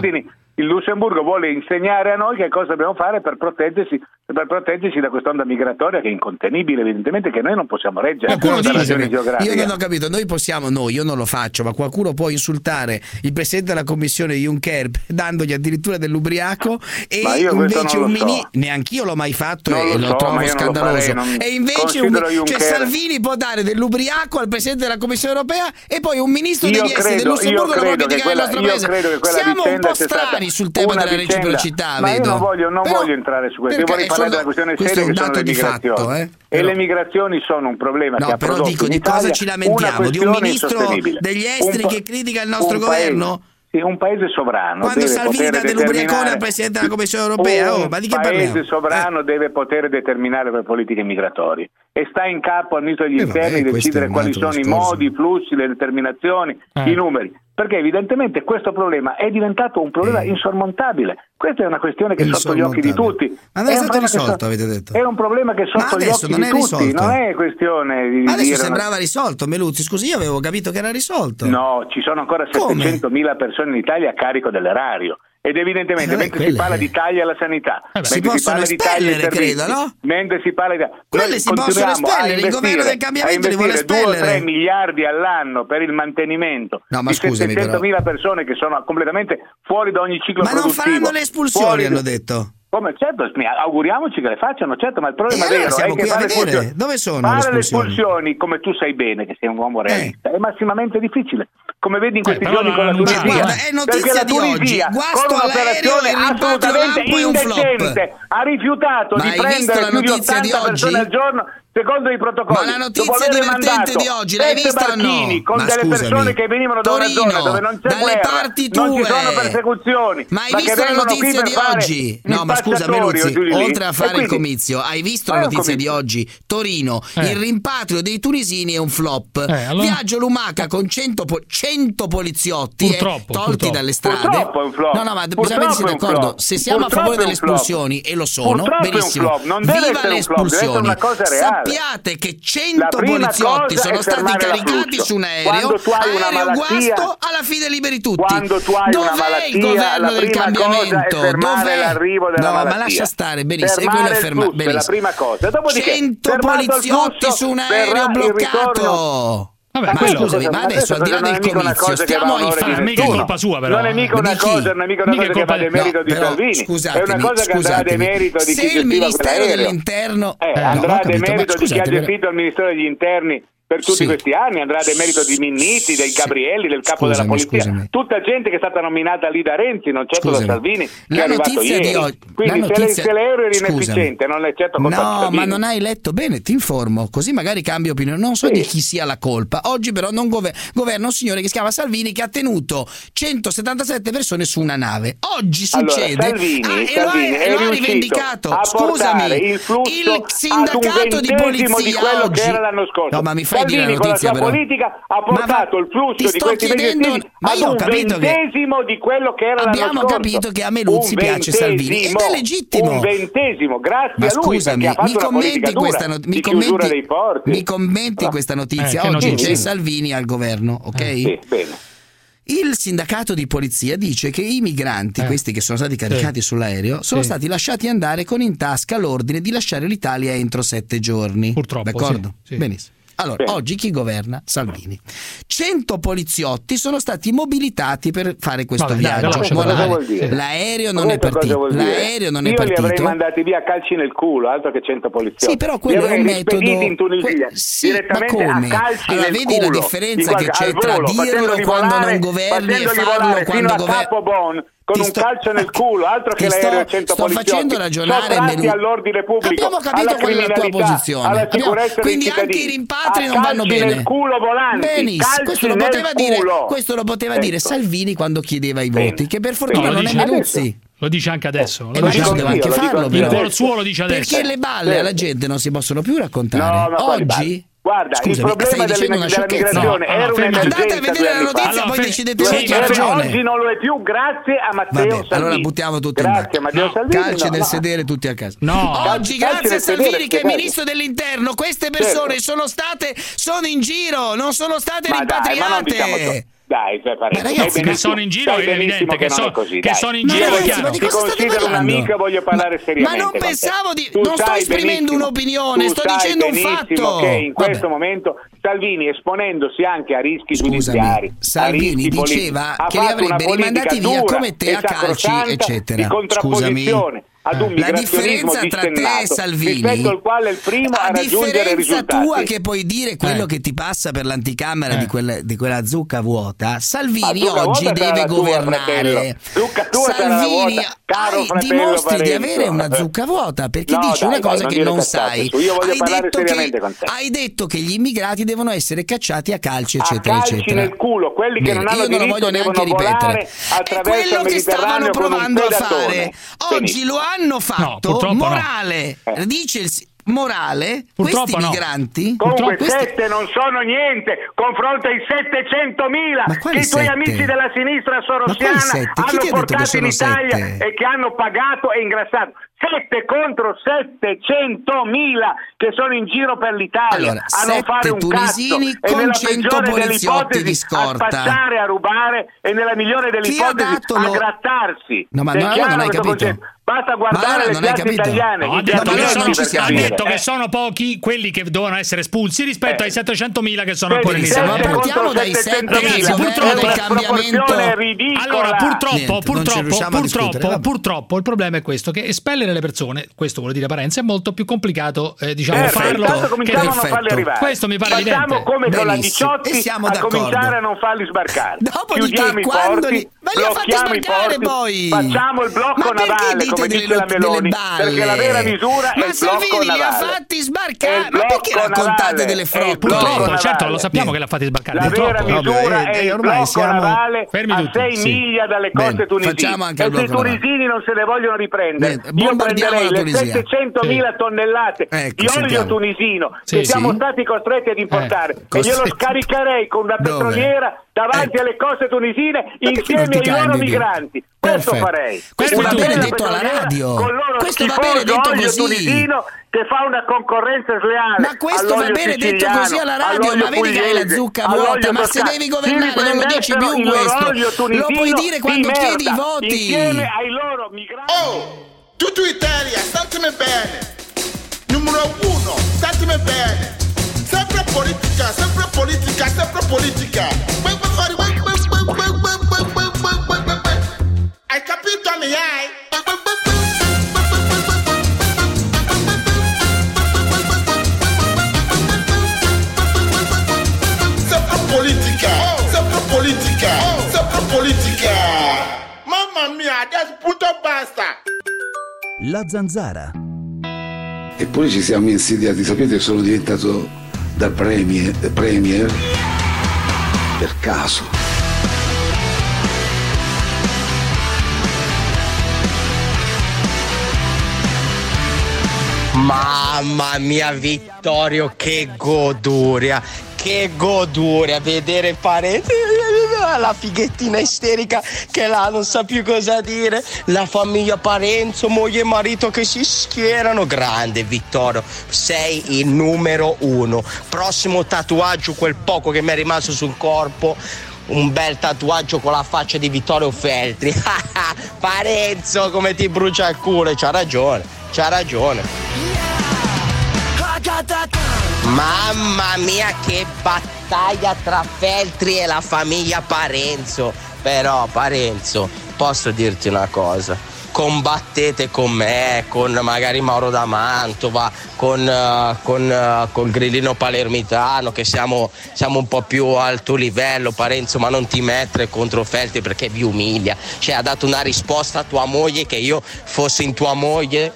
Il Lussemburgo vuole insegnare a noi che cosa dobbiamo fare per proteggersi, per proteggersi da quest'onda migratoria che è incontenibile evidentemente che noi non possiamo reggere Qualcuno dice, io non ho capito, noi possiamo, no, io non lo faccio, ma qualcuno può insultare il presidente della commissione Juncker dandogli addirittura dell'ubriaco e invece un lo so. neanch'io l'ho mai fatto Non e lo so, trovo non lo scandaloso. farei, non- e invece un, cioè Salvini può dare dell'ubriaco al presidente della commissione europea e poi un ministro Io degli esteri del Lussemburgo lo che criticare il nostro paese. Siamo un po' strani sul tema della vicenda- reciprocità, ma io vedo. non voglio, non voglio entrare su questo, io vorrei parlare sono- della questione questo seria è un che sono dato le di migrazioni. fatto, eh? E le migrazioni sono un problema No, che ha però dico, di cosa ci lamentiamo? Di un ministro degli esteri Un pa- che critica il nostro un paese- governo? Sì, un paese sovrano Quando deve Salvini poter dà dell'ubriacone al presidente della Commissione europea, oh, ma di che un parliamo? paese sovrano deve poter determinare le politiche migratorie e sta in capo al ministro degli Eh, vabbè, interni questo decidere un quali sono i discorso. modi, i flussi, le determinazioni, Eh. i numeri. Perché evidentemente questo problema è diventato un problema Eh. insormontabile. Questa è una questione che è sotto gli occhi di tutti. Ma non è un stato risolto, so- avete detto. È un problema che è sotto gli occhi di è tutti, risolto. non è questione di Ma adesso dire una- sembrava risolto, Meluzzi. Scusi, io avevo capito che era risolto. No, ci sono ancora Come? 700.000 persone in Italia a carico dell'erario. Ed evidentemente, Eh, mentre si parla di tagli alla sanità, Eh. Si possono parla di tagli ai espellere, credo, no? Mentre si parla di Quelle noi si possono espellere, il governo del cambiamento li vuole investire 2 o espellere. 3 miliardi all'anno per il mantenimento No, ma di scusami, 700.000 persone che sono completamente fuori da ogni ciclo Ma non produttivo. faranno le espulsioni, Fuori- come certo, auguriamoci che le facciano, certo, ma il problema allora vero è che fare, le espulsioni, fare le espulsioni, come tu sai bene che sei un uomo realista, eh. è massimamente difficile. Come vedi in questi eh, giorni no, con la Tunisia, guarda, è notizia di oggi. Con un'operazione assolutamente indecente, ha rifiutato ma di prendere più di 80 persone al giorno secondo i protocolli. Ma la notizia divertente di oggi l'hai vista o no? Con ma delle scusami. persone che venivano da Torino, una zona dove non c'è dalle parti tue. non ci sono persecuzioni. Ma hai ma visto la notizia di oggi? No, ma scusa Meluzzi, oltre a fare quindi, il comizio, hai visto la notizia di oggi? Torino, eh. il rimpatrio dei tunisini è un flop. Eh, allora... Viaggio Lumaca con 100, po- poliziotti eh, tolti purtroppo. dalle strade. Purtroppo è un flop. No, no, ma bisogna mettersi d'accordo. Se siamo a favore delle espulsioni, e lo sono, benissimo. Viva le espulsioni. ma cosa reale? sappiate che 100 poliziotti sono stati caricati su un aereo, aereo guasto, alla fine liberi tutti. Dov'è il governo del cambiamento? Dov'è? No, ma lascia stare, benissimo. Fermare e ferma- flusso, benissimo. la prima cosa. 100 poliziotti flusso, su un aereo bloccato. Vabbè, ma scusami, ma adesso, adesso al di là del comizio, stiamo ai fatti. Colpa sua, però. Non è mica una cosa, non è mica una mica cosa colpa... che va demerito no, di però, Salvini. Scusatemi, è una cosa che andrà a demerito di chi gestiva quell'aereo. Se il Ministero dell'Interno... Eh, eh, andrà no, a demerito di chi ha gestito il Ministero degli Interni per tutti sì. questi anni, andrà del merito di Minniti, del Gabrielli, del capo scusami, della polizia, scusami. tutta gente che è stata nominata lì da Renzi, non certo scusami. da Salvini, la che è arrivato ieri. Ho... Quindi notizia... se, l'euro era inefficiente, non è certo colpa No, Salvini. ma non hai letto bene, ti informo, così magari cambio opinione, non so sì. di chi sia la colpa. Oggi però non gover- governa un signore che si chiama Salvini che ha tenuto 177 persone su una nave. Oggi succede allora, Salvini, ah, Salvini e lo ha rivendicato, scusami, il, il sindacato di polizia di oggi. che era l'anno scorso. No, ma mi fai dire la notizia, però. politica ha portato il flusso di questi chiedendo... ma io ho capito che di quello che era abbiamo capito che a Meluzzi piace Salvini ed è legittimo un ventesimo grazie ma a lui scusami mi commenti ah. questa eh, notizia mi commenti, mi commenti no. questa notizia eh, oggi c'è Salvini al governo eh, ok eh, sì, bene il sindacato di polizia dice che i migranti, eh. questi che sono stati caricati sì. sull'aereo, sono sì. stati lasciati andare con in tasca l'ordine di lasciare l'Italia entro sette giorni. Purtroppo. D'accordo? Sì. Benissimo. Allora, Beh. oggi chi governa? Salvini. 100 poliziotti sono stati mobilitati per fare questo Vabbè, viaggio. Volare. L'aereo non è partito. L'aereo non Io è partito. Io li avrei mandati via calci nel culo, altro che 100 poliziotti. Sì, però quello è un metodo in Tunisia, que- sì, ma come? a allora, vedi culo. la differenza che c'è volo, tra dirlo quando volare, non governi e farlo quando governi con sto... un calcio nel culo, altro che l'aereo sto, 100 sto facendo ragionare nel... all'ordine pubblico, Abbiamo capito qual è la tua posizione. Abbiamo... Quindi anche i rimpatri non vanno bene. Nel culo volante, Benissimo, questo lo poteva, dire, questo lo poteva dire, Salvini quando chiedeva i voti, che per fortuna non è Menuzzi. Lo dice anche adesso. Eh, lo dice anche anche farlo, però. Il suo lo dice adesso. Perché le balle alla gente non si possono più raccontare. No, Oggi Guarda, Scusami, il problema della, della migrazione no, era allora, un'emergenza. Andate a vedere la notizia, allora, poi fe- decidete sì, chi ha ragione. Oggi non lo è più, grazie a Matteo Vabbè, Salvini. Allora buttiamo tutti grazie in Matteo no. Salvini. Calci no, nel no. sedere tutti a casa. No. Oggi, Calci grazie a Salvini sedere, che è ministro dell'interno, queste persone certo. sono state sono in giro, non sono state ma rimpatriate. Diciamo dai, dai, cioè, ma ragazzi, che sono in giro è evidente che, so, è così, che sono in ma giro. Ragazzi, ma di cosa state parlando? Amico, voglio parlare ma, seriamente. Ma non pensavo di. Tu non sto esprimendo un'opinione, sto dicendo un fatto. Che in Vabbè. questo momento Salvini esponendosi anche a rischi Scusami, giudiziari. Salvini rischi diceva che li avrebbe rimandati via come te a calci, eccetera. Scusami ad eh. un la differenza tra te e Salvini rispetto al quale il primo a, a raggiungere risultati. tua che puoi dire quello eh. che ti passa per l'anticamera eh. di, quella, di, quella, zucca vuota Salvini oggi deve governare. tua, zucca tua Salvini hai, dimostri parezzo. di avere una zucca vuota perché no, dici dai, una cosa dai, che non, non sai. hai detto che, hai detto che gli immigrati devono essere cacciati a calci eccetera a calci eccetera. nel culo quelli che non hanno io non lo voglio neanche ripetere. quello che stavano provando a fare. oggi lo hanno hanno fatto no, morale, no. dice il, morale purtroppo questi no. migranti comunque questi... sette non sono niente confronta i 700.000 che i tuoi amici della sinistra sorossiana hanno portato in Italia sette? e che hanno pagato e ingrassato 7 contro 700.000 che sono in giro per l'Italia Allora, a non sette fare un tunisini cazzo e con nella 100 peggiore delle poliziotti di ipotesi a scorta. spacciare, a rubare e nella migliore delle Chi ha ipotesi a lo- grattarsi. No, ma no, non hai capito. concetto? Basta Ma guardare le piazze italiane, No, ha detto, che sono, non per ci siamo. ha detto che sono pochi quelli che devono essere espulsi rispetto Eh. ai 700.000 che sono ancora in ma Italia. sette partiamo dai sette 700.000. Ragazzi, del governo purtroppo la cambiamento. Allora, purtroppo, purtroppo, purtroppo, purtroppo il problema è questo: che espellere le persone, questo vuole dire Parenza, è molto più complicato, eh, diciamo, Certo, farlo. intanto che- a Perfetto. farli arrivare. Questo mi pare Facciamo evidente. come con la Benissimo, 18 e siamo a d'accordo. cominciare a non farli sbarcare. Dopodiché, Chiudiamo i porti, li- ma li ha fatti porti, poi! Facciamo il blocco Ma navale, dite come delle dice la Meloni, balle? perché la vera misura è Ma il blocco Salvini li ha navale. fatti È sbarcare, ma perché raccontate navale, delle è frotte? Purtroppo, navale. certo, lo sappiamo che l'ha fatti sbarcare. La vera misura è eh, il ormai blocco siamo- navale Fermi a tutti, 6 sì. miglia dalle coste tunisine. e se i navale. tunisini non se ne vogliono riprendere, io prenderei le Tunisia. 700.000 tonnellate Ecco, di olio sentiamo. tunisino che siamo stati costretti ad importare Eh, e glielo scaricherei con una petroliera davanti Ecco. alle coste tunisine insieme ai loro candidi? migranti. Questo Perfetto. farei. Questo Una va bene detto alla radio. Con loro Questo va bene detto così. tunisino che fa una concorrenza sleale. Ma questo va bene detto così alla radio, ma vedi che hai la zucca vuota, ma se devi governare non lo dici più questo. Lo puoi dire di quando chiedi i voti. Insieme ai loro migranti. Oh, tutto Italia, statemi bene. Numero uno, statemi bene politica, sempre politica, sempre politica. Hai capito, mi hai? Sempre politica, sempre politica, sempre politica. Mamma mia, adesso puto basta. La zanzara. E poi ci siamo insidiati, sapete, sono diventato da premier, premier per caso. Mamma mia Vittorio, che goduria, che goduria vedere parenti, la fighettina isterica che là non sa più cosa dire, la famiglia Parenzo, moglie e marito che si schierano, grande Vittorio, sei il numero uno, prossimo tatuaggio, quel poco che mi è rimasto sul corpo. Un bel tatuaggio con la faccia di Vittorio Feltri. Parenzo, come ti brucia il culo, c'ha ragione, c'ha ragione. Mamma mia che battaglia tra Feltri e la famiglia Parenzo. Però Parenzo, posso dirti una cosa. Combattete con me, con magari Mauro da Mantova, con, eh, con, eh, col grillino palermitano, che siamo, siamo un po' più al tuo livello, Parenzo, ma non ti mettere contro Feltri perché vi umilia. Cioè, ha dato una risposta a tua moglie che io fossi in tua moglie,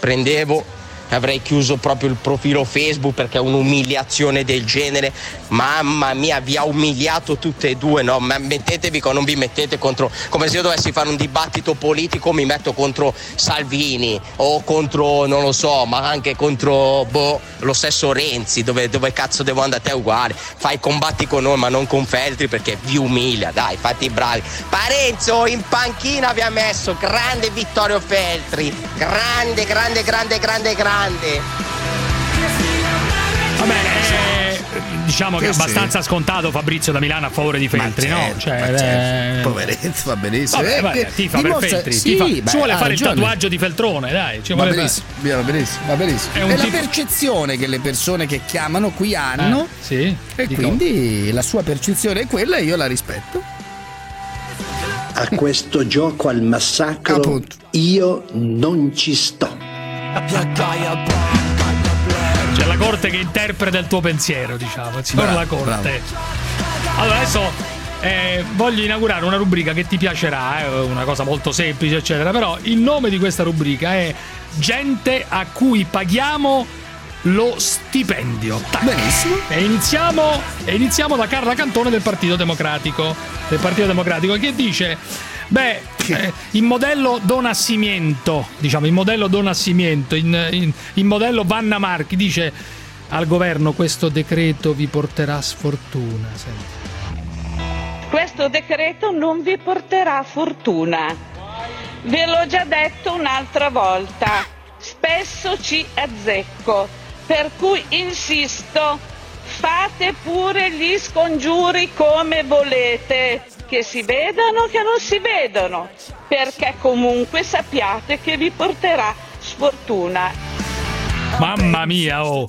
prendevo avrei chiuso proprio il profilo Facebook perché è un'umiliazione del genere. Mamma mia, vi ha umiliato tutte e due, no? Ma mettetevi non vi mettete contro. Come se io dovessi fare un dibattito politico, mi metto contro Salvini o contro, non lo so, ma anche contro boh, lo stesso Renzi, dove, dove cazzo devo andare? Te è uguale. Fai combatti con noi, ma non con Feltri perché vi umilia, dai, fatti bravi. Parenzo in panchina vi ha messo, grande Vittorio Feltri. Grande, grande, grande, grande, grande. Vabbè, eh, diciamo che è Sì, sì. abbastanza scontato Fabrizio da Milano a favore di Feltri, Ma no? certo, Cioè, ma certo. eh, Poveretto, va benissimo. Vabbè, Eh, vabbè, eh, tifa per Feltri, sì, tifa. beh, ci vuole fare il ragione. tatuaggio di Feltrone, dai. Ci Va benissimo, va benissimo, va benissimo. È È, un la percezione che le persone che chiamano qui hanno. Eh, sì, E dico- quindi la sua percezione è quella e io la rispetto. A questo gioco al massacro io non ci sto. C'è la corte che interpreta il tuo pensiero, diciamo. Il signor la corte. bravo. Allora, adesso eh, voglio inaugurare una rubrica che ti piacerà, è una cosa molto semplice, eccetera. Però il nome di questa rubrica è Gente a cui paghiamo lo stipendio. Tac. Benissimo. E iniziamo, e iniziamo da Carla Cantone del Partito Democratico. Del Partito Democratico che dice. Beh, eh, in modello Donascimento, diciamo, in modello Donascimento, in, in, in modello Vanna Marchi, dice al governo questo decreto vi porterà sfortuna. Senti. Questo decreto non vi porterà fortuna. Ve l'ho già detto un'altra volta, spesso ci azzecco, per cui insisto, fate pure gli scongiuri come volete, che si vedano che non si vedono, perché comunque sappiate che vi porterà sfortuna. Mamma mia, oh.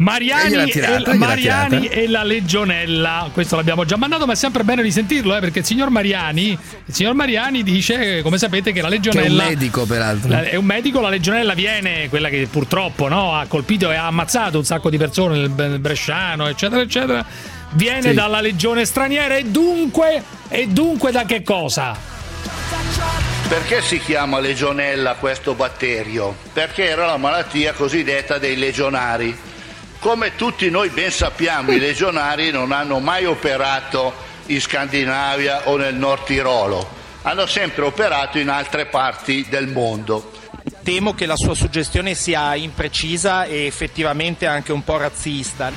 Mariani, e, tirata, gliel'ha Mariani e la Legionella, questo l'abbiamo già mandato, ma è sempre bene risentirlo, eh, perché il signor Mariani, il signor Mariani dice, come sapete, che la Che è un Legionella medico, peraltro. la- è un medico, la Legionella viene, quella che purtroppo no, ha colpito e ha ammazzato un sacco di persone nel Bresciano, eccetera, eccetera. Viene Sì. dalla legione straniera e dunque, e dunque da che cosa? Perché si chiama legionella questo batterio? Perché era la malattia cosiddetta dei legionari. Come tutti noi ben sappiamo, i legionari non hanno mai operato in Scandinavia o nel Nord Tirolo, hanno sempre operato in altre parti del mondo. Temo che la sua suggestione sia imprecisa e effettivamente anche un po' razzista.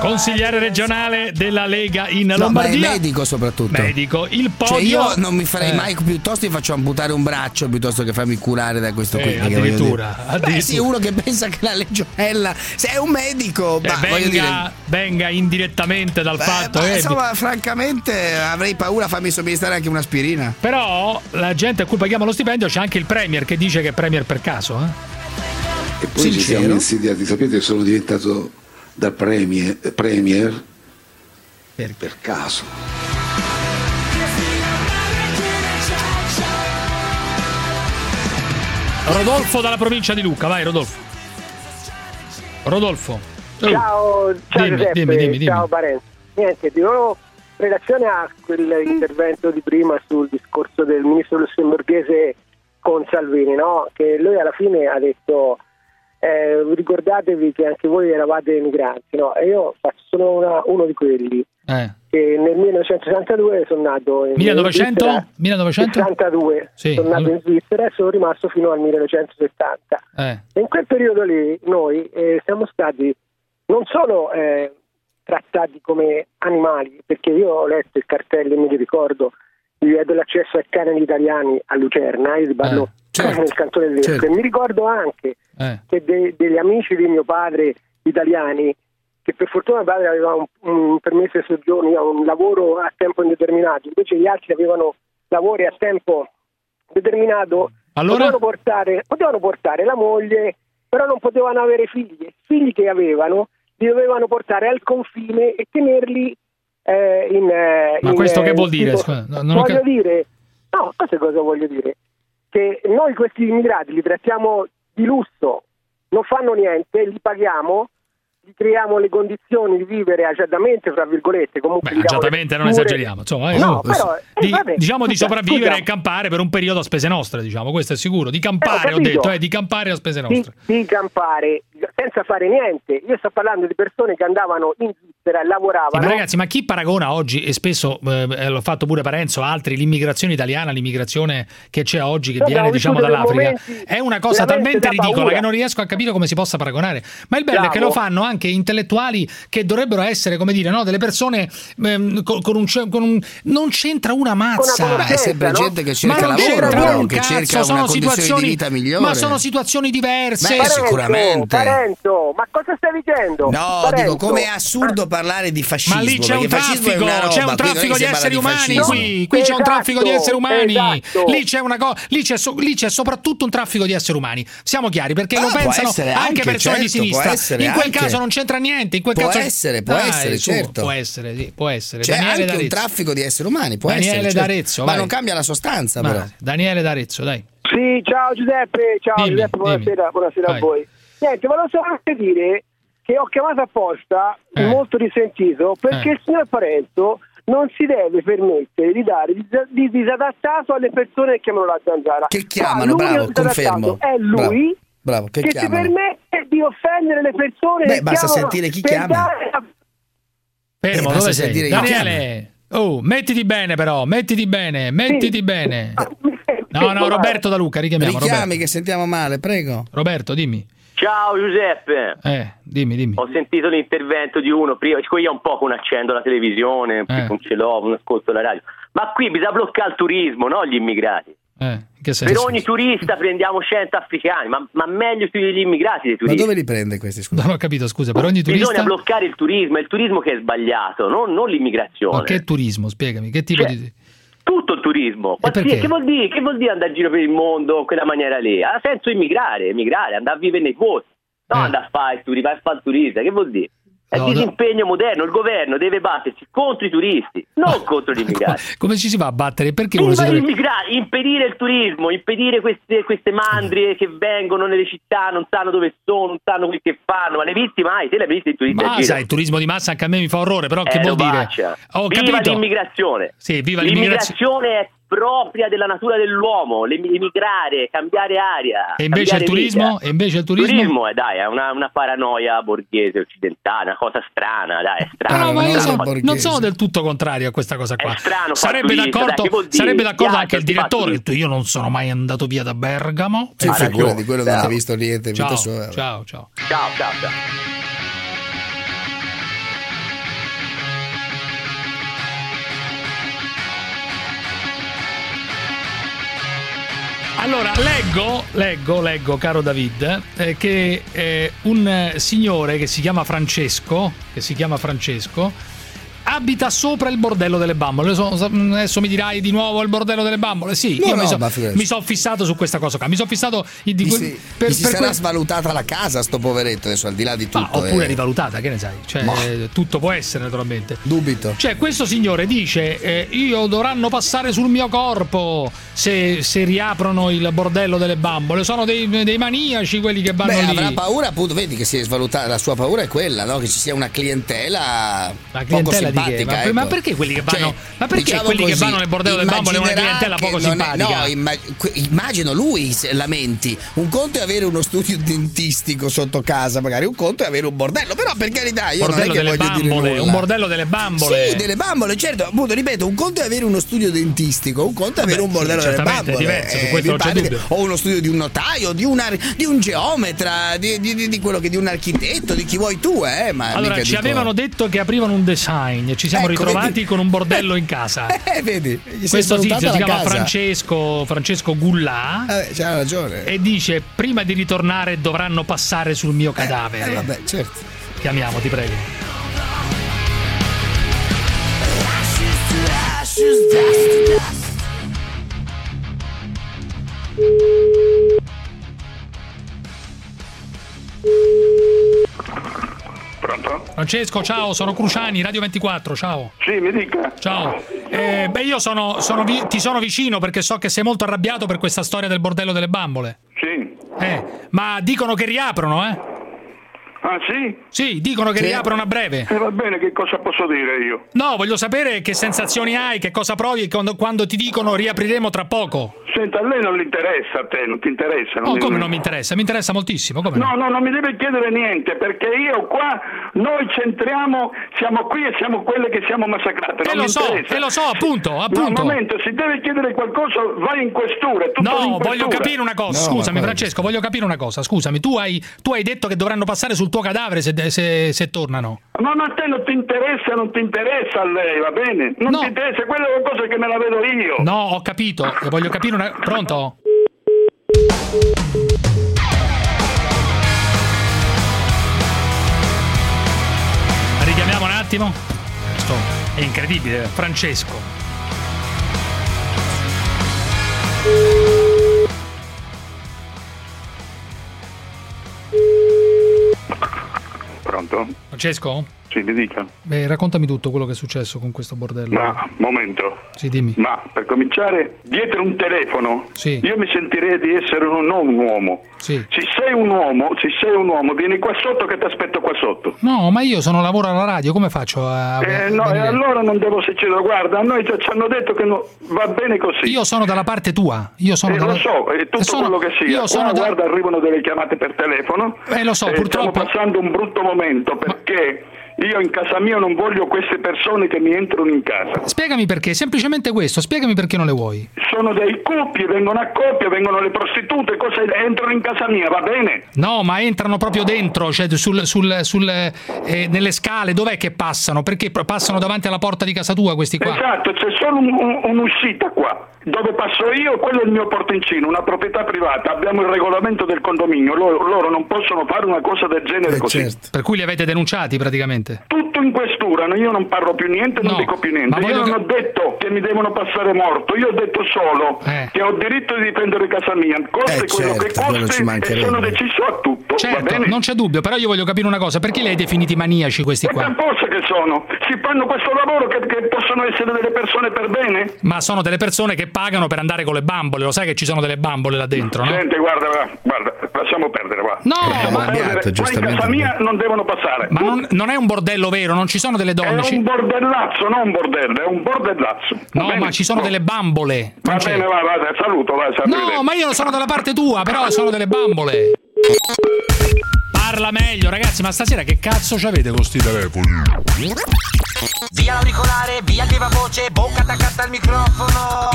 Consigliere regionale della Lega in No, ma è Lombardia. medico soprattutto. Medico, il podio. Cioè io non mi farei Eh. mai piuttosto mi faccio amputare un braccio piuttosto che farmi curare da questo Eh, qui. addirittura, addirittura. Beh, sì, uno che pensa che la legionella se è un medico, Eh, ma voglio dire venga, venga indirettamente dal Beh, fatto ma che insomma, francamente avrei paura a farmi somministrare anche un'aspirina. Però la gente a cui paghiamo lo stipendio c'è anche il Premier che dice che è Premier per caso. eh. E poi ci siamo insidiati, sapete, sono diventato da premier, premier per, caso. Rodolfo dalla provincia di Lucca, vai Rodolfo. Rodolfo. Ciao, ciao Dimmi, Giuseppe, dimmi, dimmi, dimmi. ciao Parenzo. Niente, di nuovo in relazione a quell'intervento di prima sul discorso del ministro lussemburghese con Salvini, no? che lui alla fine ha detto eh, ricordatevi che anche voi eravate emigranti, no? e io solo una- uno di quelli Eh. che nel 1962 sono nato in 1900? Svizzera. 1900? 62 Sì. sono nato in Svizzera e sono rimasto fino al 1970 Eh. e in quel periodo lì noi eh, siamo stati non solo eh, trattati come animali, perché io ho letto il cartello e mi ricordo vi vedo l'accesso ai canali italiani a Lucerna, io ti parlo nel cantone del certo. e mi ricordo anche Eh. che de- degli amici di mio padre italiani, che per fortuna mio padre aveva un, un permesso di soggiorno, un lavoro a tempo indeterminato, invece gli altri avevano lavori a tempo determinato, Allora? potevano, portare, potevano portare la moglie, però non potevano avere figli. Figli che avevano li dovevano portare al confine e tenerli eh, in... eh, Ma in, questo che eh, vuol dire? tipo- Scusa, no- ho voglio cap- dire, no, sai cosa voglio dire? Che noi questi immigrati li trattiamo di lusso, non fanno niente, li paghiamo, gli creiamo le condizioni di vivere agiatamente, fra virgolette, comunque Beh, agiatamente non esageriamo, insomma, eh, No, oh, però, eh, di- vabbè, diciamo di sopravvivere scusa. e campare per un periodo a spese nostre, diciamo, questo è sicuro, di campare ho, capito. detto, eh, di campare a spese di, nostre. di campare senza fare niente. Io sto parlando di persone che andavano in Svizzera e Sì, lavoravano. ma ragazzi, ma chi paragona oggi, e spesso eh, l'ho fatto pure Parenzo, altri, l'immigrazione italiana, l'immigrazione che c'è oggi, che Noi viene diciamo dall'Africa, è una cosa talmente ridicola paura. che non riesco a capire come si possa paragonare. Ma il bello è che Bravo. lo fanno anche intellettuali che dovrebbero essere, come dire, no, delle persone ehm, con, con un, con un- Non c'entra una mazza. Ma è sempre gente che cerca lavoro, però, che cazzo, cerca una condizione di vita migliore. Ma sono situazioni diverse. Beh, sicuramente. Parenzo, ma cosa stai dicendo? No, Parenzo? dico come è assurdo parlare di fascismo. Ma lì c'è un traffico, roba, c'è un traffico di esseri umani fascismo. qui, qui c'è un Esatto, traffico di esseri umani, esatto. lì c'è una cosa, lì c'è, so- lì c'è soprattutto un traffico di esseri umani. Siamo chiari perché Ah, lo pensano anche, anche, persone di certo, può sinistra. in quel anche. caso non c'entra niente, in quel Può caso essere, può Dai, essere, certo. Può essere, sì, può essere. C'è Daniele anche un traffico di esseri umani, può Daniele essere. certo. D'Arezzo, ma non cambia la sostanza, però. Daniele D'Arezzo, dai. Sì, ciao Giuseppe, ciao Dimmi, Giuseppe, buonasera, buonasera Vai. a voi. Niente, volevo solamente dire che ho chiamato apposta, Eh. molto risentito, perché Eh. il signor Parenzo non si deve permettere di dare di, di disadattato alle persone che chiamano la zanzara. Che chiamano, Ah, l'unico bravo, disadattato confermo. È lui Bravo, che che si chiamano. permette di offendere le persone Beh, basta chiamano sentire chi per chiama. dare la- Fermo, Eh, dove sei? Daniele, oh, mettiti bene però, mettiti bene, mettiti bene. No, no, Roberto da Luca, richiamiamo Richiami Roberto. che sentiamo male, prego. Roberto, dimmi. Ciao Giuseppe, Eh, dimmi, dimmi. ho sentito l'intervento di uno prima, siccome io un po' non accendo la televisione, Eh. non ce l'ho, non ascolto la radio, ma qui bisogna bloccare il turismo, no gli immigrati. Eh, in che Per ogni turista prendiamo 100 africani, ma, ma meglio sugli immigrati dei Ma turisti. dove li prende questi? Scusa. Non ho capito, scusa, per ogni Bisogna turista... bloccare il turismo, è il turismo che è sbagliato, non, non l'immigrazione. Ma che turismo? Spiegami, che tipo Cioè, di... Tutto il turismo. Che, vuol dire, che vuol dire andare in giro per il mondo in quella maniera lì? Ha senso immigrare, emigrare, andare a vivere nei posti. No, andare a fare il a fare il turista, che vuol dire? È. No, no. disimpegno moderno, il governo deve battersi contro i turisti, non contro gli immigrati. Come ci si va a battere? Perché uno si dovrebbe... immigrare, impedire il turismo, impedire queste, queste mandrie che vengono nelle città, non sanno dove sono, non sanno quel che fanno, ma le visti mai? Te le hai viste i turisti Ma sai, il turismo di massa anche a me mi fa orrore, però che Eh, vuol dire? Ho viva capito. l'immigrazione. Sì, viva l'immigrazione. L'immigrazione è propria della natura dell'uomo, emigrare, cambiare aria. E invece il turismo? vita. E invece il turismo? eh, dai, è una, una paranoia borghese occidentale, una cosa strana, dai, è strano. No, ma io È so- strano. non sono del tutto contrario a questa cosa qua. strano far Sarebbe turista, d'accordo, dai, sarebbe d'accordo anche il direttore. turista. Io non sono mai andato via da Bergamo. Sì, figurati, ragione. quello non Ciao. ha visto niente Ciao, sua. ciao, ciao. Ciao, ciao, ciao. Allora, leggo, leggo, leggo, caro David, eh, che eh, un signore che si chiama Francesco, che si chiama Francesco, abita sopra il bordello delle bambole. So- so- adesso mi dirai di nuovo il bordello delle bambole? Sì, No, io no, mi, so- ma mi sono fissato su questa cosa qua. Mi sono fissato di, di si, per, gli si per sarà quel- svalutata la casa, sto poveretto, adesso al di là di tutto. Ah, oppure eh. rivalutata, che ne sai? Cioè, Ma- tutto può essere, naturalmente. Dubito. Cioè, questo signore dice: eh, Io dovranno passare sul mio corpo se, se riaprono il bordello delle bambole. Sono dei, dei maniaci quelli che vanno Beh, lì. avrà paura, appunto, vedi che si è svalutata, la sua paura è quella, no? Che ci sia una clientela, La clientela di? Simpatica. Ma, ecco. ma perché quelli che vanno, Cioè, ma perché diciamo quelli che così, vanno nel bordello delle bambole è una clientela poco che non è- simpatica? no, imma- immagino lui se lamenti. Un conto è avere uno studio dentistico sotto casa, magari un conto è avere un bordello, però per carità, io non è bordello che delle voglio dire bambole, nulla. un bordello delle bambole. Sì, delle bambole, certo, appunto, ripeto, un conto è avere uno studio dentistico, un conto è avere un sì, bordello delle certamente, è bambole. diverso, su Eh, questo che- dubbio. O uno studio di un notaio, di un, ar- di un geometra, di, di- di- quello che di un architetto, di chi vuoi tu, eh, ma Allora, ci avevano detto che aprivano un design e ci siamo Ecco, ritrovati vedi? con un bordello in casa. Eh, vedi, Questo tizio si chiama casa. Francesco, Francesco Gullà Eh, c'ha ragione. e dice: Prima di ritornare dovranno passare sul mio cadavere. Eh, vabbè, certo. Chiamiamo, ti prego. Pronto? Francesco, ciao, sono Cruciani, Radio 24, ciao. Sì, mi dica. Ciao. Eh, beh, io sono, sono vi- ti sono vicino perché so che sei molto arrabbiato per questa storia del bordello delle bambole. Sì. Eh, ma dicono che riaprono, eh? Ah, sì? Sì, dicono che Sì. riaprono a breve. E va bene, che cosa posso dire io? No, voglio sapere che sensazioni hai, che cosa provi quando, quando ti dicono riapriremo tra poco. Senta, a lei non le interessa, a te non ti interessa. No, mi- come non mi interessa? Mi interessa moltissimo, come no? No, no, non mi deve chiedere niente, perché io qua, noi centriamo, siamo qui e siamo quelle che siamo massacrate. E non lo mi so, interessa. e lo so, appunto, No, appunto. un momento, se deve chiedere qualcosa, vai in questura. No, in voglio capire una cosa. Scusami, Francesco, voglio capire una cosa. Scusami, tu hai, tu hai detto che dovranno passare sul tuo cadavere se, se- se tornano. Ma, ma a te non ti interessa, non ti interessa a lei, va bene? Non ti interessa, quella è una cosa che me la vedo io. No, ho capito. Voglio capire una. Pronto? Richiamiamo un attimo. Questo è incredibile. Francesco. Pronto? Francesco? Sì, mi dica. Beh, raccontami tutto quello che è successo con questo bordello. Ma, momento. Sì, dimmi. Ma per cominciare, dietro un telefono, Sì. io mi sentirei di essere un, non un uomo. Sì. Se sei un uomo, se sei un uomo, vieni qua sotto che ti aspetto qua sotto. No, ma io sono lavoro alla radio, come faccio a. Eh, no, e allora non devo succedere. Guarda, a noi già ci hanno detto che no- va bene così. Io sono dalla parte tua. Io sono Eh, dalla... lo so, è tutto sono- quello che sia. Io sono Qua, da- guarda, arrivano delle chiamate per telefono. Eh, lo so, Eh, purtroppo- Stiamo passando un brutto momento perché Io in casa mia non voglio queste persone che mi entrano in casa. Spiegami perché, semplicemente questo, spiegami perché non le vuoi. Sono dei coppie, vengono a coppie, vengono le prostitute, cosa entrano in casa mia, va bene? No, ma entrano proprio dentro, cioè sul, sul, sul, eh, nelle scale, dov'è che passano? Perché passano davanti alla porta di casa tua questi qua? Esatto, c'è solo un- un- un'uscita qua. Dove passo io, quello è il mio portoncino, una proprietà privata. Abbiamo il regolamento del condominio, loro, loro non possono fare una cosa del genere così. Per cui li avete denunciati praticamente? Tutto in questura, no? io non parlo più niente, non No, dico più niente. ma Io non ho detto che mi devono passare morto, io ho detto solo Eh. che ho diritto di difendere casa mia, coste Eh, quello che certo, coste e sono deciso a tutto, Certo, non c'è dubbio, però io voglio capire una cosa, perché li hai definiti maniaci questi E qua? per forza che sono, si fanno questo lavoro che, che possono essere delle persone per bene? Ma sono delle persone che pagano per andare con le bambole, lo sai che ci sono delle bambole là dentro, no? Senti, guarda, guarda, lasciamo perdere, va. No, lasciamo ma- perdere. Qua in casa mia non devono passare. Ma non, non è un bordello vero, non ci sono delle donne. È ci- un bordellazzo, non un bordello, è un bordellazzo. Va No, bene? ma ci sono delle bambole. Va Francesco. bene, va, va, saluto, va, No, ma io sono dalla parte tua, però sono delle bambole. Parla meglio, ragazzi, ma stasera che cazzo ci avete con sti telefoni? Via l'auricolare, via viva voce, bocca attaccata al microfono.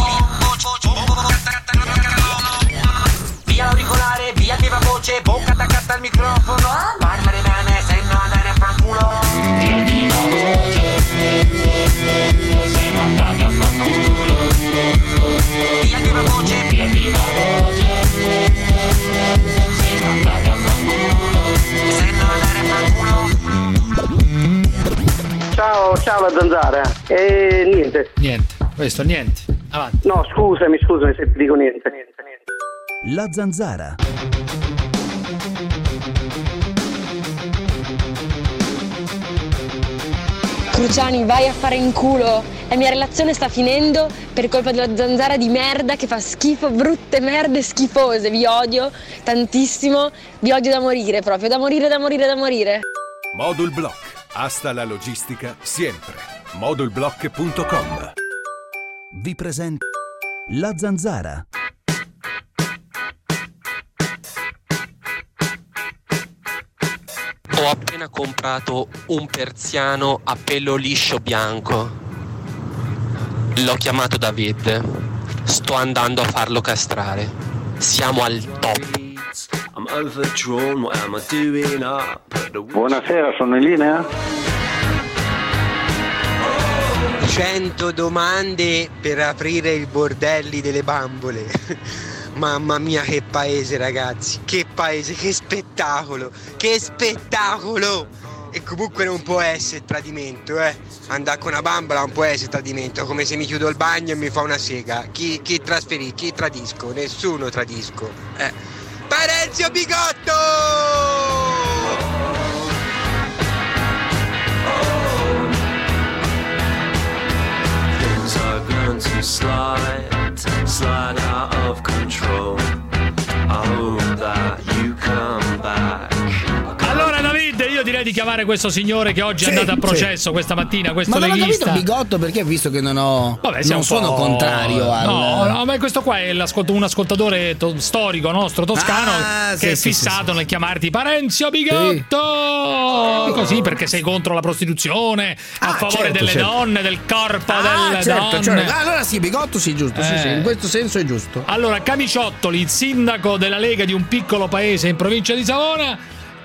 Via l'auricolare, via viva voce, bocca attaccata al microfono. Parlare bene, se no andare a fanculo. Via il viva voce. Se no andare a fanculo. Ciao, ciao la zanzara. E niente. Niente, questo niente. Avanti. No, scusami, scusami se ti dico niente, niente, niente. La zanzara. Cruciani, vai a fare in culo. La mia relazione sta finendo per colpa della zanzara di merda che fa schifo, brutte merde schifose. Vi odio tantissimo, vi odio da morire proprio, da morire, da morire, da morire. Modul Block. Hasta la logistica siempre. Modulblock.com Vi presenta La zanzara. Ho appena comprato un persiano a pelo liscio bianco. L'ho chiamato David. Sto andando a farlo castrare. Siamo al top. Buonasera, sono in linea? 100 domande per aprire i bordelli delle bambole. Mamma mia che paese ragazzi, che paese, che spettacolo, che spettacolo! E comunque non può essere tradimento, eh. Andare con una bambola non può essere tradimento, come se mi chiudo il bagno e mi fa una sega. Chi, chi trasferì, chi tradisco? Nessuno tradisco. Eh. Parenzio Bigotto! Things are going to slide, slide out of control. I hope that you come back. Direi di chiamare questo signore che oggi è andato a processo questa mattina, questo Ma non ho capito bigotto perché visto che non ho Vabbè, non sono contrario al No, no, ma questo qua è un ascoltatore to- storico nostro toscano Ah, che sì, è sì, fissato nel chiamarti Parenzio Bigotto. Così perché sei contro la prostituzione, a favore certo, delle certo. donne, del corpo Ah, delle certo, donne. certo. Allora sì, bigotto sì, giusto, sì, Eh. sì, in questo senso è giusto. Allora, Camiciottoli, il sindaco della Lega di un piccolo paese in provincia di Savona,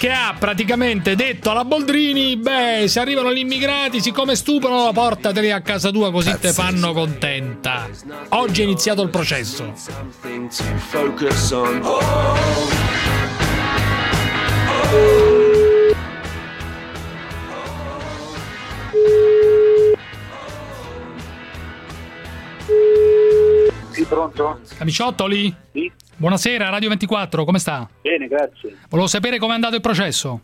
che ha praticamente detto alla Boldrini: Beh, se arrivano gli immigrati, siccome stupano, portateli a casa tua così te fanno contenta. Oggi è iniziato il processo. Something to pronto? Camiciottoli? Sì. Buonasera, Radio 24, come sta? Bene, grazie. Volevo sapere com'è andato il processo.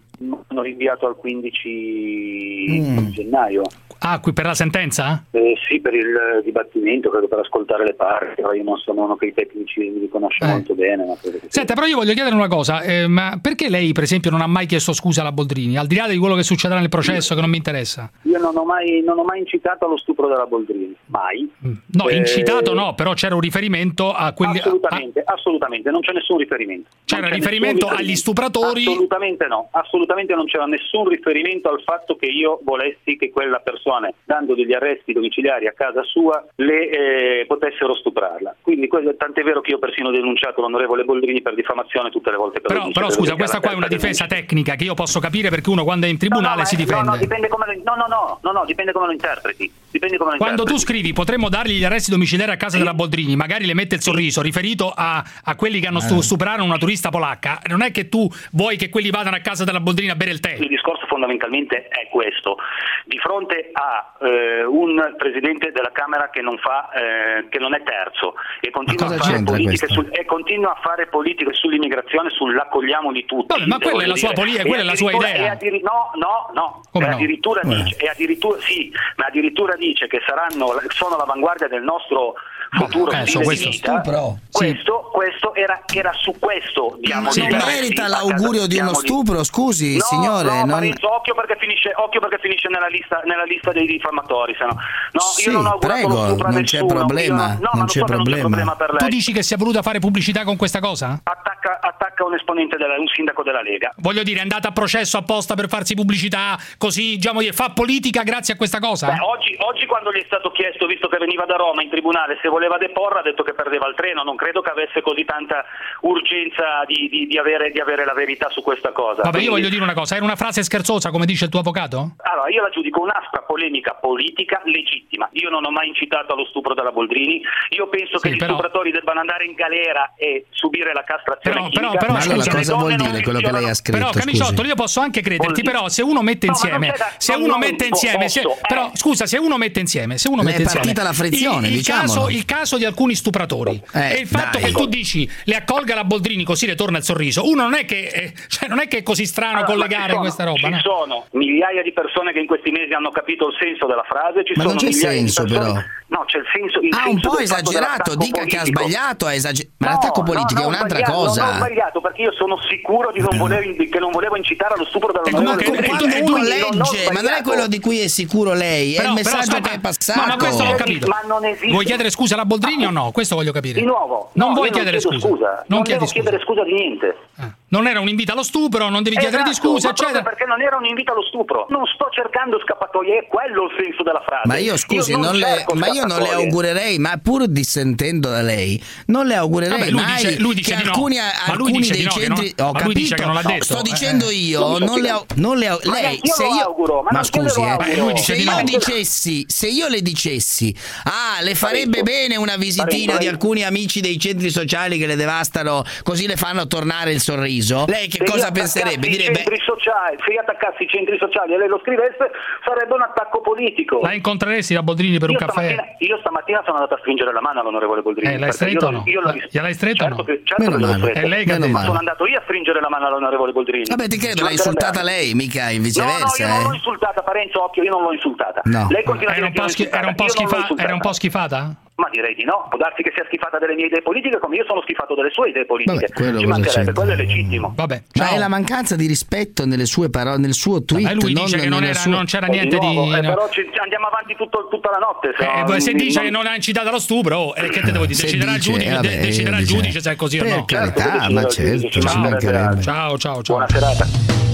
Hanno rinviato al 15 Mm. gennaio. Ah, qui per la sentenza? Eh, sì, per il dibattimento, credo per ascoltare le parti, io non sono uno che i tecnici li conosce eh. molto bene. Ma che... Senta, però io voglio chiedere una cosa, eh, ma perché lei per esempio non ha mai chiesto scusa alla Boldrini, al di là di quello che succederà nel processo io, che non mi interessa? Io non ho, mai, non ho mai, incitato allo stupro della Boldrini, mai. Mm. No, eh, incitato no, però c'era un riferimento a quelli... Assolutamente, a... assolutamente, non c'è nessun riferimento. C'era riferimento, riferimento agli stupratori? Assolutamente no, assolutamente non c'era nessun riferimento al fatto che io volessi che quella persona persone, dando degli arresti domiciliari a casa sua, le eh, potessero stuprarla. Quindi quello, tant'è vero che io ho persino denunciato l'onorevole Boldrini per diffamazione tutte le volte che Però, dice, però scusa, questa qua è una difesa tecnica che io posso capire perché uno quando è in tribunale no, no, si difende. No, no, dipende come lo, no, no, no, no, dipende come lo interpreti. Dipende come lo quando interpreti. tu scrivi potremmo dargli gli arresti domiciliari a casa sì. della Boldrini, magari le mette il sorriso riferito a, a quelli che hanno eh. stuprato una turista polacca, non è che tu vuoi che quelli vadano a casa della Boldrini a bere il tè. Il discorso fondamentalmente è questo. Di fronte a eh, un Presidente della Camera che non, fa, eh, che non è terzo e continua, su, e continua, a fare politiche sull'immigrazione, sull'accogliamo di tutti. Vabbè, ma quella è la sua, politica, quella è la sua idea. Addiri- no, no, no. Come e no? addirittura, Dice, addirittura, sì, ma addirittura dice che saranno, sono all'avanguardia del nostro futuro eh, ah, stile questo, di vita, stupro. questo, sì. questo era, era, su questo diamo sì, merita l'augurio di uno stupro, scusi no, signore. No, non... Marenzo, occhio, perché finisce, occhio perché finisce nella lista, nella lista dei diffamatori, se no. no sì, io non prego, non c'è problema, io, no, non c'è so problema. Non c'è problema per lei. Tu dici che si è voluta fare pubblicità con questa cosa? Attacca, attacca un esponente della, un sindaco della Lega. Voglio dire, è andata a processo apposta per farsi pubblicità, così diciamo fa politica grazie a questa cosa? Beh, oggi, oggi quando gli è stato chiesto, visto che veniva da Roma in tribunale, se vuole voleva deporre ha detto che perdeva il treno, non credo che avesse così tanta urgenza di, di, di, avere, di avere, la verità su questa cosa. Vabbè, Quindi... io voglio dire una cosa, era una frase scherzosa come dice il tuo avvocato? Allora, io la giudico un'aspra polemica politica legittima, io non ho mai incitato allo stupro della Boldrini, io penso sì, che però... gli stupratori debbano andare in galera e subire la castrazione però, però, però allora, cosa vuol dire quello che lei ha scritto? Però Camiciotto, io posso anche crederti, però se uno mette insieme, no, se uno mette insieme, se... Però scusa, se uno mette insieme, se uno mette insieme, è partita la frizione, il, il. Caso, il caso di alcuni stupratori eh, e il fatto dai. che tu dici le accolga la Boldrini così le torna il sorriso, uno non è che, eh, cioè non è, che è così strano allora, collegare sono, questa roba. Ci no? sono migliaia di persone che in questi mesi hanno capito il senso della frase, ci ma sono non c'è migliaia senso, di persone... Però No, c'è il senso. Il ah, senso un po' esagerato, dica politico. che ha sbagliato. Ha esager- ma no, l'attacco politico no, è un'altra cosa. No, ho sbagliato perché io sono sicuro di non volevo, che non volevo incitare allo stupro dell'onorevole. Ma quando è, uno legge, ma non è quello di cui è sicuro lei, è il messaggio però, che è passato. ma questo l'ho capito. Ma non esiste. Vuoi chiedere scusa alla Boldrini ah, o no? Questo voglio capire. Di nuovo, non vuoi chiedere scusa. Non, non chiedere scusa di niente. Ah non era un invito allo stupro, non devi esatto, chiedere di scusa, eccetera. Perché non era un invito allo stupro. Non sto cercando scappatoie, è quello il senso della frase. Ma io scusi, io non le, ma io non le augurerei, ma pur dissentendo da lei, non le augurerei Vabbè, lui mai dice, lui dice che di alcuni, no. alcuni dei no, centri no. ho ma capito. non l'ha detto. sto dicendo eh. io, non le, non le lei se io auguro, ma, ma scusi, eh, se di io dicessi, se io le dicessi "Ah, le farebbe bene una visitina di alcuni amici dei centri sociali che le devastano, così le fanno tornare il sorriso" avviso, lei che cosa penserebbe? Direbbe... Sociali, se io attaccassi i centri sociali e lei lo scrivesse, sarebbe un attacco politico. La incontreresti la Boldrini per io un caffè? Io stamattina sono andato a stringere la mano all'onorevole Boldrini. Eh, l'hai stretto o no? Io l'ho Gliel'hai stretto certo no? Che, certo Meno male. È eh, lei che Meno male. Sono andato io a stringere la mano all'onorevole Boldrini. Vabbè, ti credo, l'ha insultata lei, mica in viceversa. No, no, io eh. non l'ho eh? insultata, Parenzo, occhio, io non l'ho insultata. No. Lei continua era a dire che po' schifata. Era un po' schifata? Ma direi di no, può darsi che sia schifata delle mie idee politiche come io sono schifato delle sue idee politiche. Vabbè, quello, Ci mancherebbe, quello è legittimo. Vabbè, Ma è la mancanza di rispetto nelle sue parole, nel suo tweet. Vabbè, lui non dice che non, era, sua... non c'era niente di. Nuovo, di... Eh, però ci, andiamo avanti tutto, tutta la notte. Eh, no, se dice non... che non ha incitato allo stupro, oh, che te devo dire? Deciderà il giudice, vabbè, deciderà il giudice se è così o no. Per carità, certo, ma certo. Ciao, ciao, ciao. Buona serata.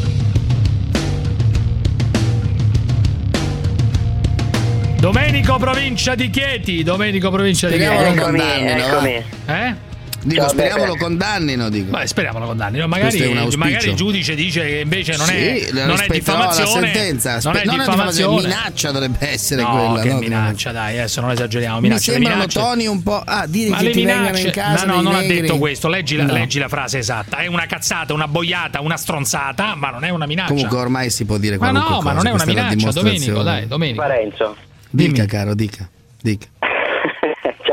Domenico provincia di Chieti, Domenico provincia di Chieti. Speriamo lo condannino. Eccomi. Eh? Dico, Ciao, speriamo lo condannino, dico. Beh, speriamo lo condannino. Magari, magari, il giudice dice che invece non è, sì, non è diffamazione. sentenza. Spe- non è non diffamazione. Minaccia dovrebbe essere no, quella. Che no? minaccia, dai, adesso non esageriamo. Minaccia, Mi sembrano toni un po'. Ah, dire Ma che le minacce. in Casa, no, no, non negri. ha detto questo. Leggi la, no. leggi la, frase esatta. È una cazzata, una boiata, una stronzata, ma non è una minaccia. Comunque ormai si può dire qualunque Ma no, cosa. ma non è una minaccia, Domenico, dai, Domenico. Parenzo. Dica, caro, dica. dica.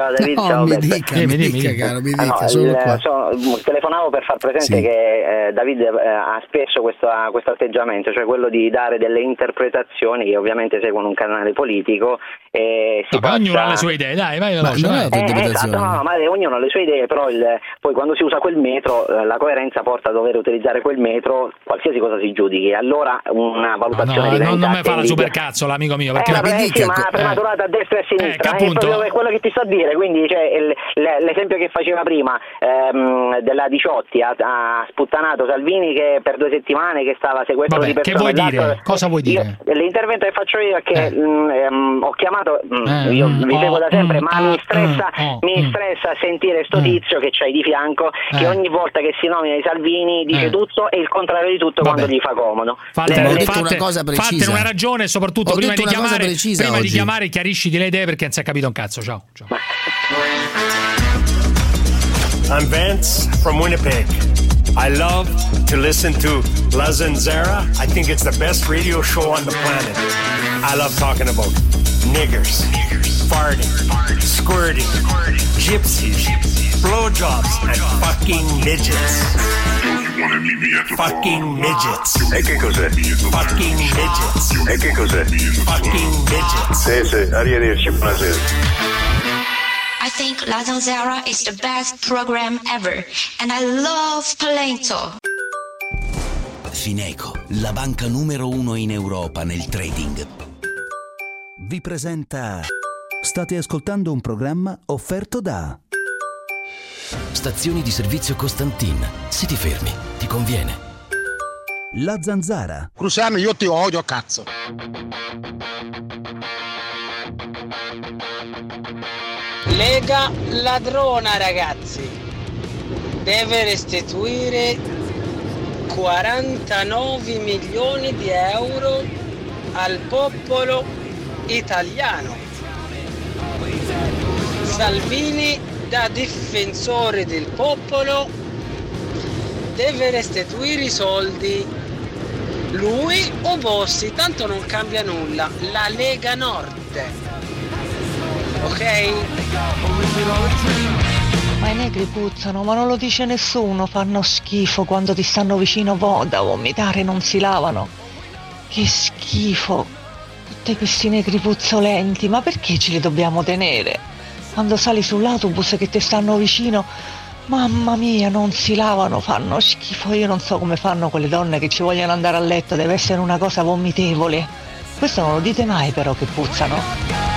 Ciao David, No, ciao mi Beppe. dica, mi Dimmi, dica, dimmi. caro, mi Ah, no, dica, sono il- qua. sono- telefonavo per far presente Sì. che eh, David eh, ha spesso questo, questo atteggiamento, cioè quello di dare delle interpretazioni che ovviamente seguono un canale politico e si Vabbè, passa... ognuno ha le sue idee, dai, vai veloce. è tua Eh, esatto, no, no, ma ognuno ha le sue idee, però il- poi quando si usa quel metro, eh, la coerenza porta a dover utilizzare quel metro, qualsiasi cosa si giudichi, allora una No, valutazione no, diventa non, non mi fa la supercazzola, amico mio, perché Eh, vabbè, sì, ma prematurata a destra e a sinistra, Eh, che è appunto- proprio quello che ti sto a dire, quindi cioè, l'esempio che faceva prima ehm, della Diciotti ha, ha sputtanato Salvini che per due settimane che stava sequestro Vabbè, di che persone. vuoi dire? Cosa vuoi dire? Io- l'intervento che faccio io è che mh, ehm, ho chiamato, mh, Eh, io mm, vi seguo oh, da sempre, mm, ma ah, mi stressa, mm, oh, mi mm. stressa sentire sto tizio che c'hai di fianco, che Eh. ogni volta che si nomina di Salvini dice Eh. tutto e il contrario di tutto Vabbè. quando gli fa comodo. Fatte, Le- detto una cosa precisa. fattene una ragione e soprattutto Ho prima, di chiamare, prima di chiamare chiarisci di le idee perché non si è capito un cazzo. Ciao. ciao. I'm Vance from Winnipeg. I love to listen to La Zanzara. I think it's the best radio show on the planet. I love talking about niggers, farting, squirting, gypsies, blowjobs, and fucking midgets. Fucking midgets. E che cos'è? Fucking midgets. E che? Fucking midgets. Sì, sì, arrivederci, buonasera. I think La Zanzara is the best program ever, and I love Palento. Fineco, la banca numero uno in Europa nel trading. Vi presenta. State ascoltando un programma offerto da. Stazioni di servizio Costantin. Se ti fermi, ti conviene. La zanzara. Cruciano, io ti odio, cazzo. Lega ladrona ragazzi, deve restituire 49 milioni di euro al popolo italiano. Salvini da difensore del popolo deve restituire i soldi. Lui o Bossi, tanto non cambia nulla. La Lega Nord. Ok? Ma i negri puzzano, ma non lo dice nessuno, fanno schifo quando ti stanno vicino vo- da vomitare, non si lavano. Che schifo. Tutti questi negri puzzolenti, ma perché ce li dobbiamo tenere? Quando sali sull'autobus che ti stanno vicino, mamma mia, non si lavano, fanno schifo. Io non so come fanno quelle donne che ci vogliono andare a letto, deve essere una cosa vomitevole. Questo non lo dite mai però che puzzano.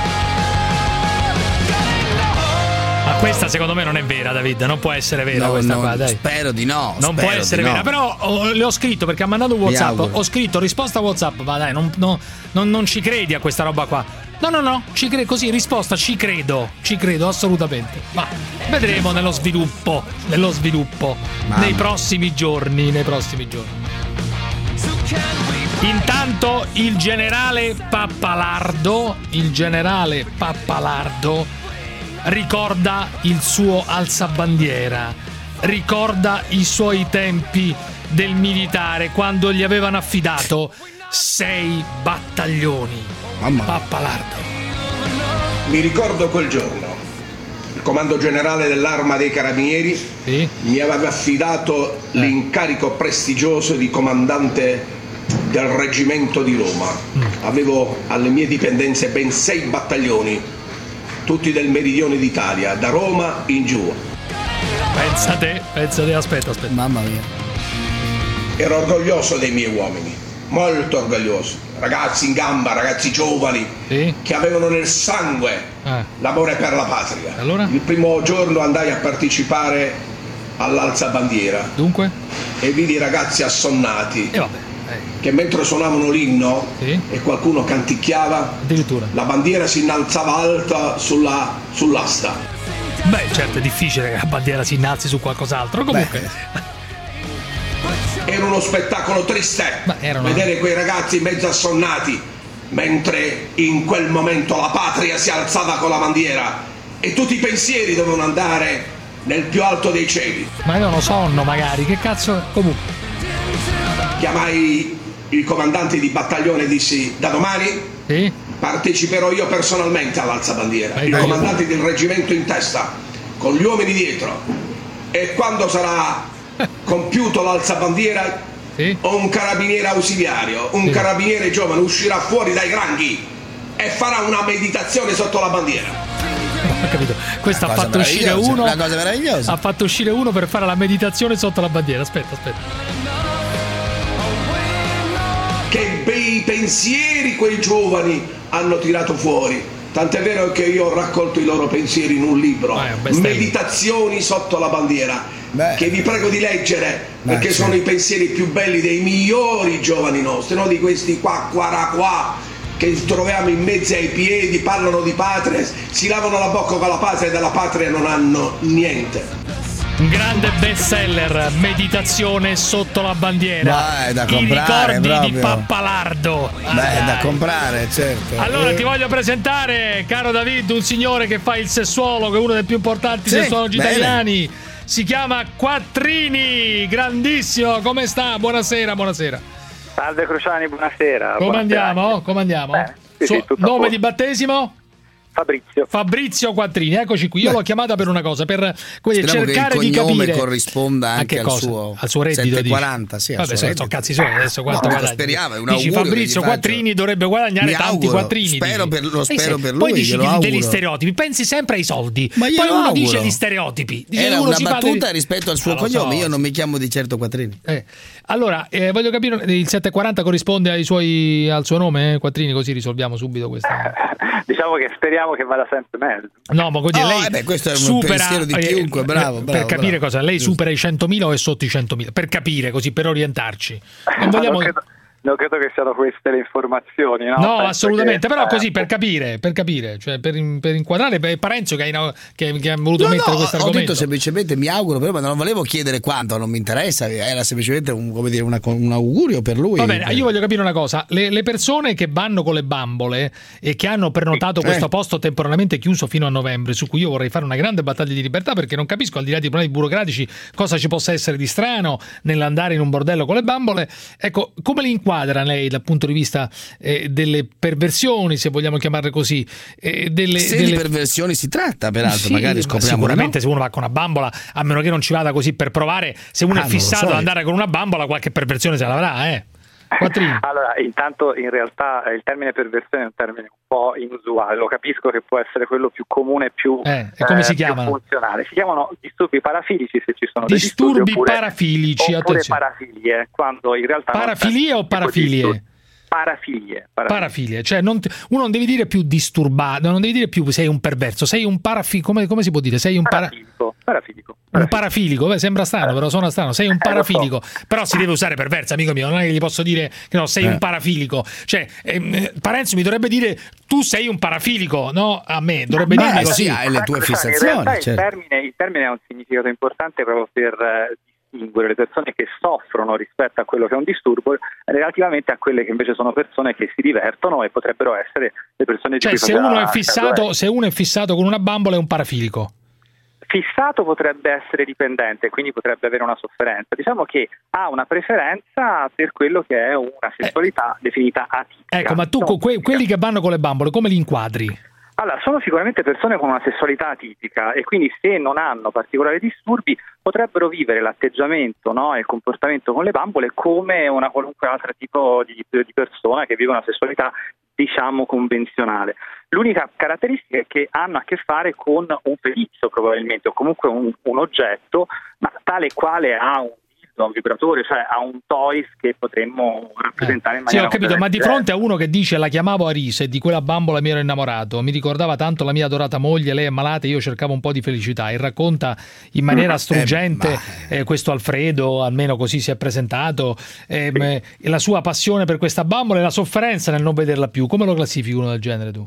Questa secondo me non è vera, David. Non può essere vera No, questa no, qua, dai. Spero di no. Non può essere di no. vera, però oh, le ho scritto perché ha mandato un WhatsApp. Ho scritto risposta WhatsApp, ma dai, non, no- non- non ci credi a questa roba qua. No, no, no, ci cre- così risposta, ci credo, ci credo assolutamente. Ma vedremo nello sviluppo, nello sviluppo, Mamma. nei prossimi giorni, nei prossimi giorni. Intanto il generale Pappalardo, il generale Pappalardo ricorda il suo alzabandiera, ricorda i suoi tempi del militare quando gli avevano affidato sei battaglioni. Pappalardo. Mi ricordo quel giorno. Il comando generale dell'arma dei carabinieri mi aveva affidato l'incarico prestigioso di comandante del reggimento di Roma. Avevo alle mie dipendenze ben sei battaglioni, tutti del meridione d'Italia, da Roma in giù. Pensate, pensate, aspetta, aspetta. Mamma mia. Ero orgoglioso dei miei uomini, molto orgoglioso. Ragazzi in gamba, ragazzi giovani, che avevano nel sangue l'amore per la patria. Il primo giorno andai a partecipare all'alzabandiera. Dunque? E vidi i ragazzi assonnati. Che mentre suonavano l'inno e qualcuno canticchiava, la bandiera si innalzava alta sulla, sull'asta. Beh, certo, è difficile che la bandiera si innalzi su qualcos'altro. Comunque, Era uno spettacolo triste erano- vedere quei ragazzi mezzo assonnati mentre in quel momento la patria si alzava con la bandiera e tutti i pensieri dovevano andare nel più alto dei cieli. ma avevano sonno magari, che cazzo. Comunque. Chiamai i comandanti di battaglione e dissi da domani parteciperò io personalmente all'alzabandiera, il comandante del reggimento in testa, con gli uomini dietro. E quando sarà compiuto l'alzabandiera, un carabiniere ausiliario, un carabiniere giovane uscirà fuori dai granghi e farà una meditazione sotto la bandiera. Ho capito. Questo ha fatto uscire uno. una cosa meravigliosa. Ha fatto uscire uno per fare la meditazione sotto la bandiera. Aspetta, aspetta. Bei pensieri quei giovani hanno tirato fuori. Tant'è vero che io ho raccolto i loro pensieri in un libro, Meditazioni sotto la bandiera, che vi prego di leggere, perché sì. sono i pensieri più belli dei migliori giovani nostri, non di questi qua, qua, qua, che troviamo in mezzo ai piedi, parlano di patria, si lavano la bocca con la patria e della patria non hanno niente. Un grande bestseller, meditazione sotto la bandiera. Beh, è da I comprare, ricordi di proprio. Pappalardo. Beh, è da comprare, certo. Allora Eh. ti voglio presentare, caro David, un signore che fa il sessuologo, uno dei più importanti Sì, sessuologi bene. italiani. Si chiama Quattrini, grandissimo. Come sta? Buonasera, buonasera. Salve Cruciani, buonasera. Come Buonasera. andiamo? Come andiamo? sì, Suo- sì, a nome posto. di battesimo? Fabrizio. Fabrizio Quattrini, eccoci qui. Io l'ho chiamata per una cosa, per Speriamo che cercare il di cognome capire corrisponda A anche che al suo al suo reddito. 740, dici? sì, al Vabbè, suo sono cazzi suoi adesso quanto No, speriamo, è un Dici Fabrizio. Quattrini dovrebbe guadagnare Mi tanti auguro, quattrini. spero dici. per- lo Eh, spero per Poi lui, dici glielo degli stereotipi, pensi sempre ai soldi. Ma glielo Poi uno auguro. dice gli stereotipi. Dice Era uno una battuta dei- rispetto al suo Ah, so. cognome. Io non mi chiamo di certo Quattrini. Eh, Allora, eh, voglio capire, il 740 corrisponde ai suoi, al suo nome, eh? Quattrini, così risolviamo subito questa. Diciamo che speriamo che vada sempre meglio. No, ma così Oh, lei eh beh, questo è un supera, pensiero di eh, chiunque, eh, bravo, Per bravo, capire bravo. cosa, lei supera i 100.000 o è sotto i 100.000? Per capire, così, per orientarci. Non vogliamo... Non, credo, non credo che siano queste le informazioni, no? No, Penso assolutamente, che- però eh, così per capire, per capire, cioè per, per inquadrare per Parenzo che, hai- che, che ha voluto No, mettere no, questo ho argomento. detto semplicemente mi auguro, però ma non volevo chiedere quanto, non mi interessa, era semplicemente un, come dire, una- un augurio per lui. Va bene, io voglio capire una cosa: le, le persone che vanno con le bambole e che hanno prenotato Eh. questo posto temporaneamente chiuso fino a novembre, su cui io vorrei fare una grande battaglia di libertà perché non capisco, al di là dei problemi burocratici, cosa ci possa essere di strano nell'andare in un bordello con le bambole. Ecco, come li inquadra lei dal punto di vista eh, delle perversioni, se vogliamo chiamarle così? eh, delle, Se delle- di perversioni si tratta, peraltro, Sì, magari ma scopriamo Sicuramente no. se uno va con una bambola, a meno che non ci vada così per provare, se uno Ah, è fissato so ad io. andare con una bambola, qualche perversione se l'avrà, eh. Quattrini. Allora, intanto in realtà eh, il termine perversione è un termine un po' inusuale, lo capisco che può essere quello più comune e più, Eh, e come si più chiamano? funzionale. Si chiamano disturbi parafilici se ci sono dei Disturbi oppure, parafilici, oppure parafilie, quando in realtà Parafilie o parafilie? Disturbo. Parafilie, parafilie. Parafilie, cioè non ti- uno non devi dire più disturbato, non devi dire più sei un perverso, sei un parafilico, come, come si può dire? Sei un, para- Parafilico, parafilico. un parafilico, Beh, sembra strano, però suona strano, sei un Eh, so. parafilico, però si deve usare perverso, amico mio, non è che gli posso dire che no, sei Eh. un parafilico, cioè ehm, eh, Parenzo mi dovrebbe dire tu sei un parafilico, no? A me, dovrebbe Beh, dirmi sì, così. hai le tue Ecco, fissazioni, In realtà certo. il, termine, il termine ha un significato importante proprio per eh, distinguere le persone che soffrono rispetto a quello che è un disturbo relativamente a quelle che invece sono persone che si divertono e potrebbero essere le persone di Cioè cui se uno, è fissato, Elio. se uno è fissato con una bambola è un parafilico. Fissato potrebbe essere dipendente, quindi potrebbe avere una sofferenza. Diciamo che ha una preferenza per quello che è una sessualità definita atipica. Ecco, ma tu co- que- quelli che vanno con le bambole, come li inquadri? Allora, sono sicuramente persone con una sessualità atipica e quindi se non hanno particolari disturbi potrebbero vivere l'atteggiamento no, e il comportamento con le bambole come una qualunque altro tipo di, di persona che vive una sessualità diciamo convenzionale. L'unica caratteristica è che hanno a che fare con un feticcio probabilmente o comunque un, un oggetto, ma tale quale ha un dildo, un vibratore, cioè ha un toys che potremmo rappresentare in Sì, maniera ho capito, ma di fronte a uno che dice la chiamavo Arise e di quella bambola mi ero innamorato, mi ricordava tanto la mia adorata moglie, lei è malata e io cercavo un po' di felicità e racconta in maniera Eh, struggente eh, questo Alfredo, almeno così si è presentato, ehm, eh, la sua passione per questa bambola e la sofferenza nel non vederla più. Come lo classifichi uno del genere tu?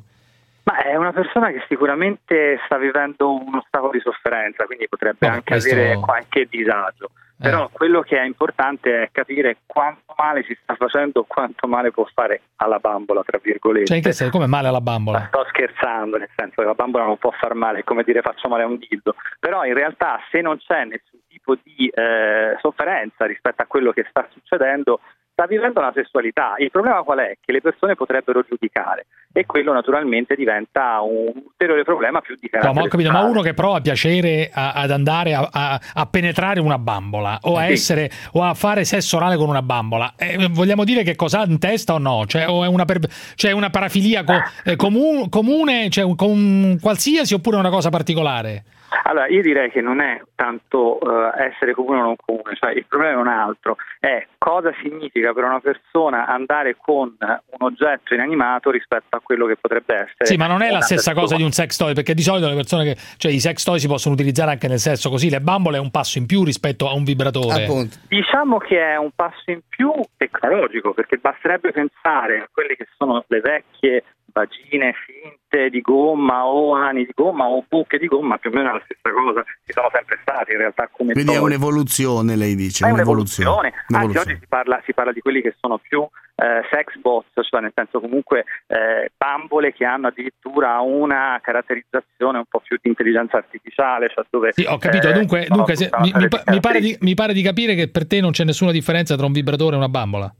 Ma è una persona che sicuramente sta vivendo uno stato di sofferenza, quindi potrebbe Vabbè, anche questo- avere qualche disagio. Però quello che è importante è capire quanto male si sta facendo, quanto male può fare alla bambola, tra virgolette. Cioè, in che senso? Come male alla bambola? Sto scherzando, nel senso che la bambola non può far male, è come dire faccio male a un dildo. Però in realtà se non c'è nessun tipo di eh, sofferenza rispetto a quello che sta succedendo, sta vivendo una sessualità. Il problema qual è? Che le persone potrebbero giudicare e quello naturalmente diventa un ulteriore problema più di No, carattere ma ho capito, ma uno che prova piacere a- ad andare a, a- a penetrare una bambola o a Sì. essere o a fare sesso orale con una bambola, eh, vogliamo dire che cosa ha in testa o no? Cioè, o è una, per- cioè una parafilia co- eh, comu- comune, cioè con qualsiasi oppure una cosa particolare? Allora, io direi che non è tanto eh, essere comune o non comune, cioè il problema è un altro, è cosa significa per una persona andare con un oggetto inanimato rispetto a quello che potrebbe essere. Sì, ma non è la stessa persona. cosa di un sex toy, perché di solito le persone che. cioè i sex toy si possono utilizzare anche nel sesso così, le bambole è un passo in più rispetto a un vibratore. Diciamo che è un passo in più tecnologico, perché basterebbe pensare a quelle che sono le vecchie vagine finte di gomma o ani di gomma o buche di gomma, più o meno è la stessa cosa, ci sono sempre stati in realtà come Quindi è un'evoluzione, lei dice. È un'evoluzione. un'evoluzione, anzi Un'evoluzione. oggi si parla, si parla di quelli che sono più eh, sex bots, cioè nel senso comunque eh, bambole che hanno addirittura una caratterizzazione un po' più di intelligenza artificiale, cioè dove Sì, ho capito. eh, dunque, dunque se- mi, mi pa- mi pare di, mi pare di capire che per te non c'è nessuna differenza tra un vibratore e una bambola.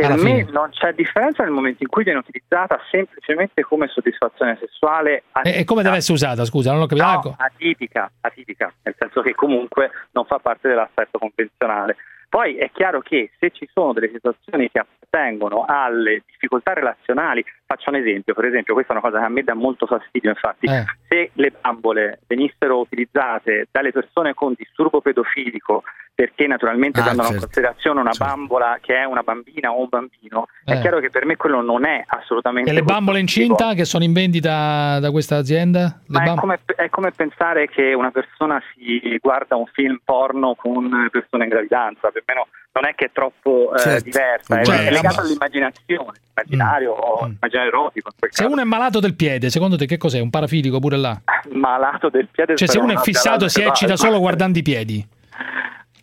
Per me fine. non c'è differenza nel momento in cui viene utilizzata semplicemente come soddisfazione sessuale E, e come deve essere usata? Scusa, non l'ho capito. No, Ah, co- atipica, atipica, nel senso che comunque non fa parte dell'aspetto convenzionale. Poi è chiaro che se ci sono delle situazioni che appartengono alle difficoltà relazionali, faccio un esempio, per esempio questa è una cosa che a me dà molto fastidio, infatti Eh. Se le bambole venissero utilizzate dalle persone con disturbo pedofilico perché naturalmente Ah, prendono in certo, considerazione una bambola che è una bambina o un bambino, Eh. è chiaro che per me quello non è assolutamente E le bambole incinta che sono in vendita da questa azienda? Ma è bam- come, è come pensare che una persona si guarda un film porno con persone in gravidanza, per me no- non è che è troppo eh, Certo. diversa, è, Cioè, è legato la- all'immaginazione, immaginario o immaginario erotico, Se caso. uno è malato del piede, secondo te che cos'è? Un parafilico pure là? malato del piede. Cioè, se uno è fissato e si eccita solo guardando i piedi.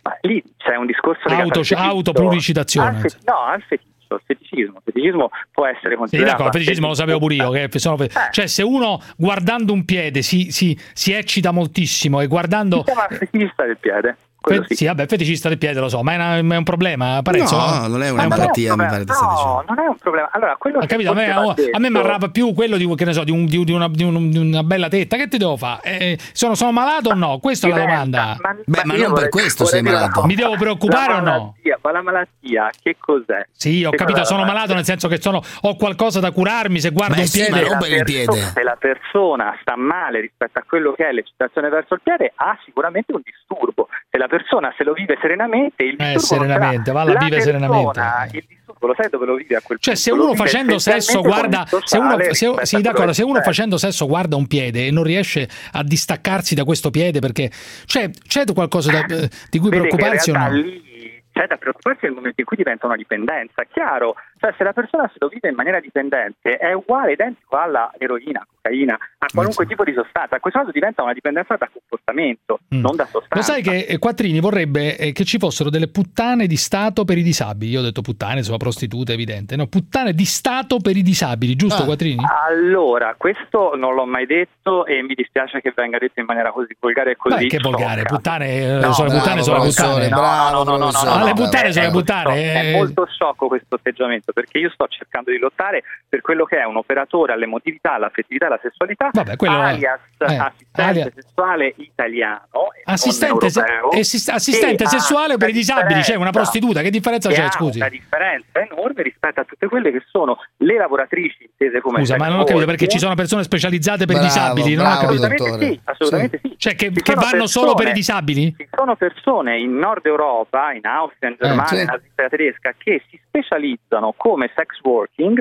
Ma lì c'è un discorso legato Auto- al feticcio. autopluricitazione. Al no, al feticcio, feticismo. Il feticismo può essere Sì, considerato... d'accordo, il feticismo lo sapevo pure io. Che sono- Eh. Cioè, se uno guardando un piede si, si- si eccita moltissimo e guardando. Si chiama feticista del piede. Fe- sì. vabbè, feticista del piede lo so, ma è, una- è un problema. Parenzo? No, non è un un'empatia, pro- mi pare. No, non è un problema. Allora, quello Ho che capito, a me, va a me mi detto- arrabba più quello di, che ne so, di, un- di- una, di un- di una bella tetta. Che ti devo fare? Eh, sono, sono malato o no? Questa è la domanda. Beh, ma non per vorrei- questo vorrei sei una malato. Mi devo preoccupare o no? malattia- Ma la malattia che cos'è? Sì, ho Che capito, cos'è la sono malattia? malato nel senso che sono, ho qualcosa da curarmi se guardo Ma un sì, piede. ma la rompere il piede. Se la persona sta male rispetto a quello che è l'eccitazione verso il piede, ha sicuramente un disturbo. Se la persona se lo vive serenamente, il Eh, serenamente, va La vive persona, serenamente. Il disturbo lo sai dove lo vive a quel Cioè, punto? se Lo uno facendo sesso guarda. Se uno, sociale se- sì, d'accordo, se uno c'è. facendo sesso guarda un piede e non riesce a distaccarsi da questo piede perché. Cioè, c'è qualcosa da- eh, di cui Vede preoccuparsi o no? lì c'è da preoccuparsi nel momento in cui diventa una dipendenza. Chiaro, cioè se la persona se lo vive in maniera dipendente è uguale, identico alla eroina, cocaina, a qualunque tipo di sostanza. A questo caso diventa una dipendenza da comportamento, Mm. non da sostanza. Lo sai che eh, Quattrini vorrebbe eh, che ci fossero delle puttane di Stato per i disabili. Io ho detto puttane, sono prostitute, evidente. No, puttane di Stato per i disabili, giusto, Ah. Quattrini? Allora, questo non l'ho mai detto e mi dispiace che venga detto in maniera così volgare e così Beh, che volgare, puttane eh, No, sono puttane, sono puttane. bravo, No, no, no, no. Ah, le no, puttane è sono le puttane, sciocco, eh. È molto sciocco questo atteggiamento perché io sto cercando di lottare per quello che è un operatore all'emotività, all'affettività e alla sessualità, Vabbè, quello è- alias eh, assistente alias- sessuale italiano, e Assistente, se- essi- assistente sessuale per i disabili, c'è una prostituta, che differenza che c'è, scusi? una differenza enorme rispetto a tutte quelle che sono le lavoratrici intese come Scusa, ma non ho capito perché ci sono persone specializzate per i Bravo, disabili, non ho bravo, capito. Assolutamente sì, assolutamente sì. Cioè che, che vanno solo per i persone- disabili? Ci sono persone in Nord Europa, in Austria, in Germania, sì. nella Svizzera tedesca, che si specializzano come sex working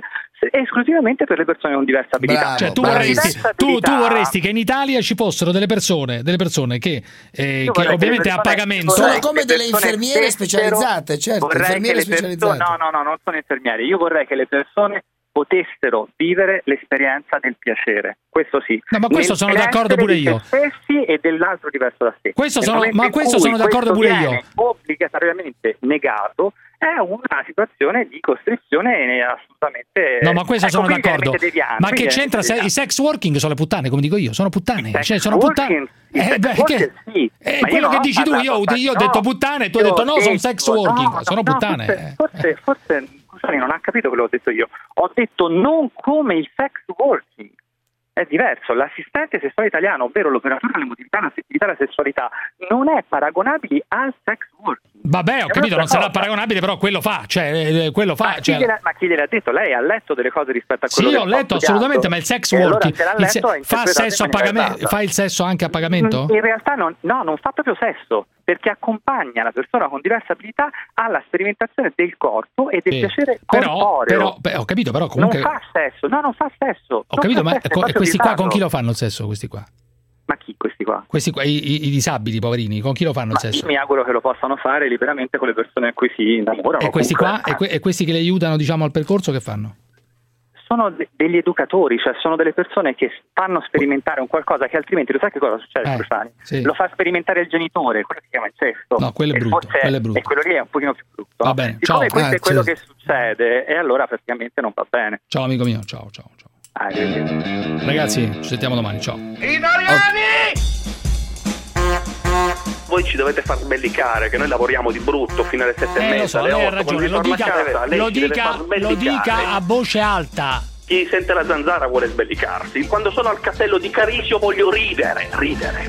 esclusivamente per le persone con diverse abilità. Bravo, Cioè, tu vorresti, tu, tu vorresti che in Italia ci fossero delle persone, delle persone che, eh, che ovviamente a pagamento. Sono come delle infermiere stessero- specializzate, certo, vorrei infermiere che le perso- specializzate. no, no, no, non sono infermieri. Io vorrei che le persone potessero vivere l'esperienza del piacere. Questo sì. No, ma questo Nel sono d'accordo pure io. stessi e dell'altro diverso da sé. Questo sono- ma questo sono d'accordo questo pure io. obbligatoriamente negato è una situazione di costrizione assolutamente No, ma questo ecco, sono d'accordo. Ma che c'entra se, i sex working sono le puttane, come dico io, sono puttane. Cioè, sono puttane. sex beh, che- sì, eh, quello che dici tu, io, io ho detto puttane e tu hai detto no, sono sex working, no, sono no, puttane. Forse, eh. forse, scusami, non ha capito quello che ho detto io. Ho detto non come il sex working. È diverso, l'assistente sessuale italiano, ovvero l'operatore dell'emotività, l'affettività e la sessualità, non è paragonabile al sex working. Vabbè, ho capito, non sarà paragonabile, però quello fa, cioè, eh, quello fa. Ma chi, cioè- gliel'ha, ma chi gliel'ha detto? Lei ha letto delle cose rispetto a quello Sì, che ho sto letto assolutamente, ma il sex E allora, working se il fa sesso a pagamento, fa il sesso anche a pagamento? In realtà non, no, non fa proprio sesso, perché accompagna la persona con diverse abilità alla sperimentazione del corpo e del Sì. piacere Però, corporeo. però, ho capito, però comunque Non fa sesso, no, non fa sesso. ho capito, ma e questi qua con chi lo fanno il sesso questi qua? Ma chi questi qua? Questi qua, i, i- disabili, poverini, con chi lo fanno il Ma sesso? io mi auguro che lo possano fare liberamente con le persone a cui si innamorano. E questi comunque, qua, e, que- e questi che le aiutano, diciamo, al percorso che fanno? sono de- degli educatori, cioè sono delle persone che fanno sperimentare un qualcosa che altrimenti lo sai che cosa succede, Eh, sì. Lo fa sperimentare il genitore, quello si chiama incesto. No, quello è brutto, forse- quello è brutto. E quello lì è un pochino più brutto. Va bene, Siccome ciao. questo è Ah, quello sì. che succede, e allora praticamente non va bene. Ciao amico mio, ciao, ciao, Ah. Ragazzi, ci sentiamo domani, ciao. Voi ci dovete far sbellicare che noi lavoriamo di brutto fino alle sette e Eh, mezza, so, alle lei ha otto. Ragione, lo dica, casa, lo dica, far lo dica a voce alta. Chi sente la zanzara vuole sbellicarsi. Quando sono al castello di Carisio voglio ridere, ridere.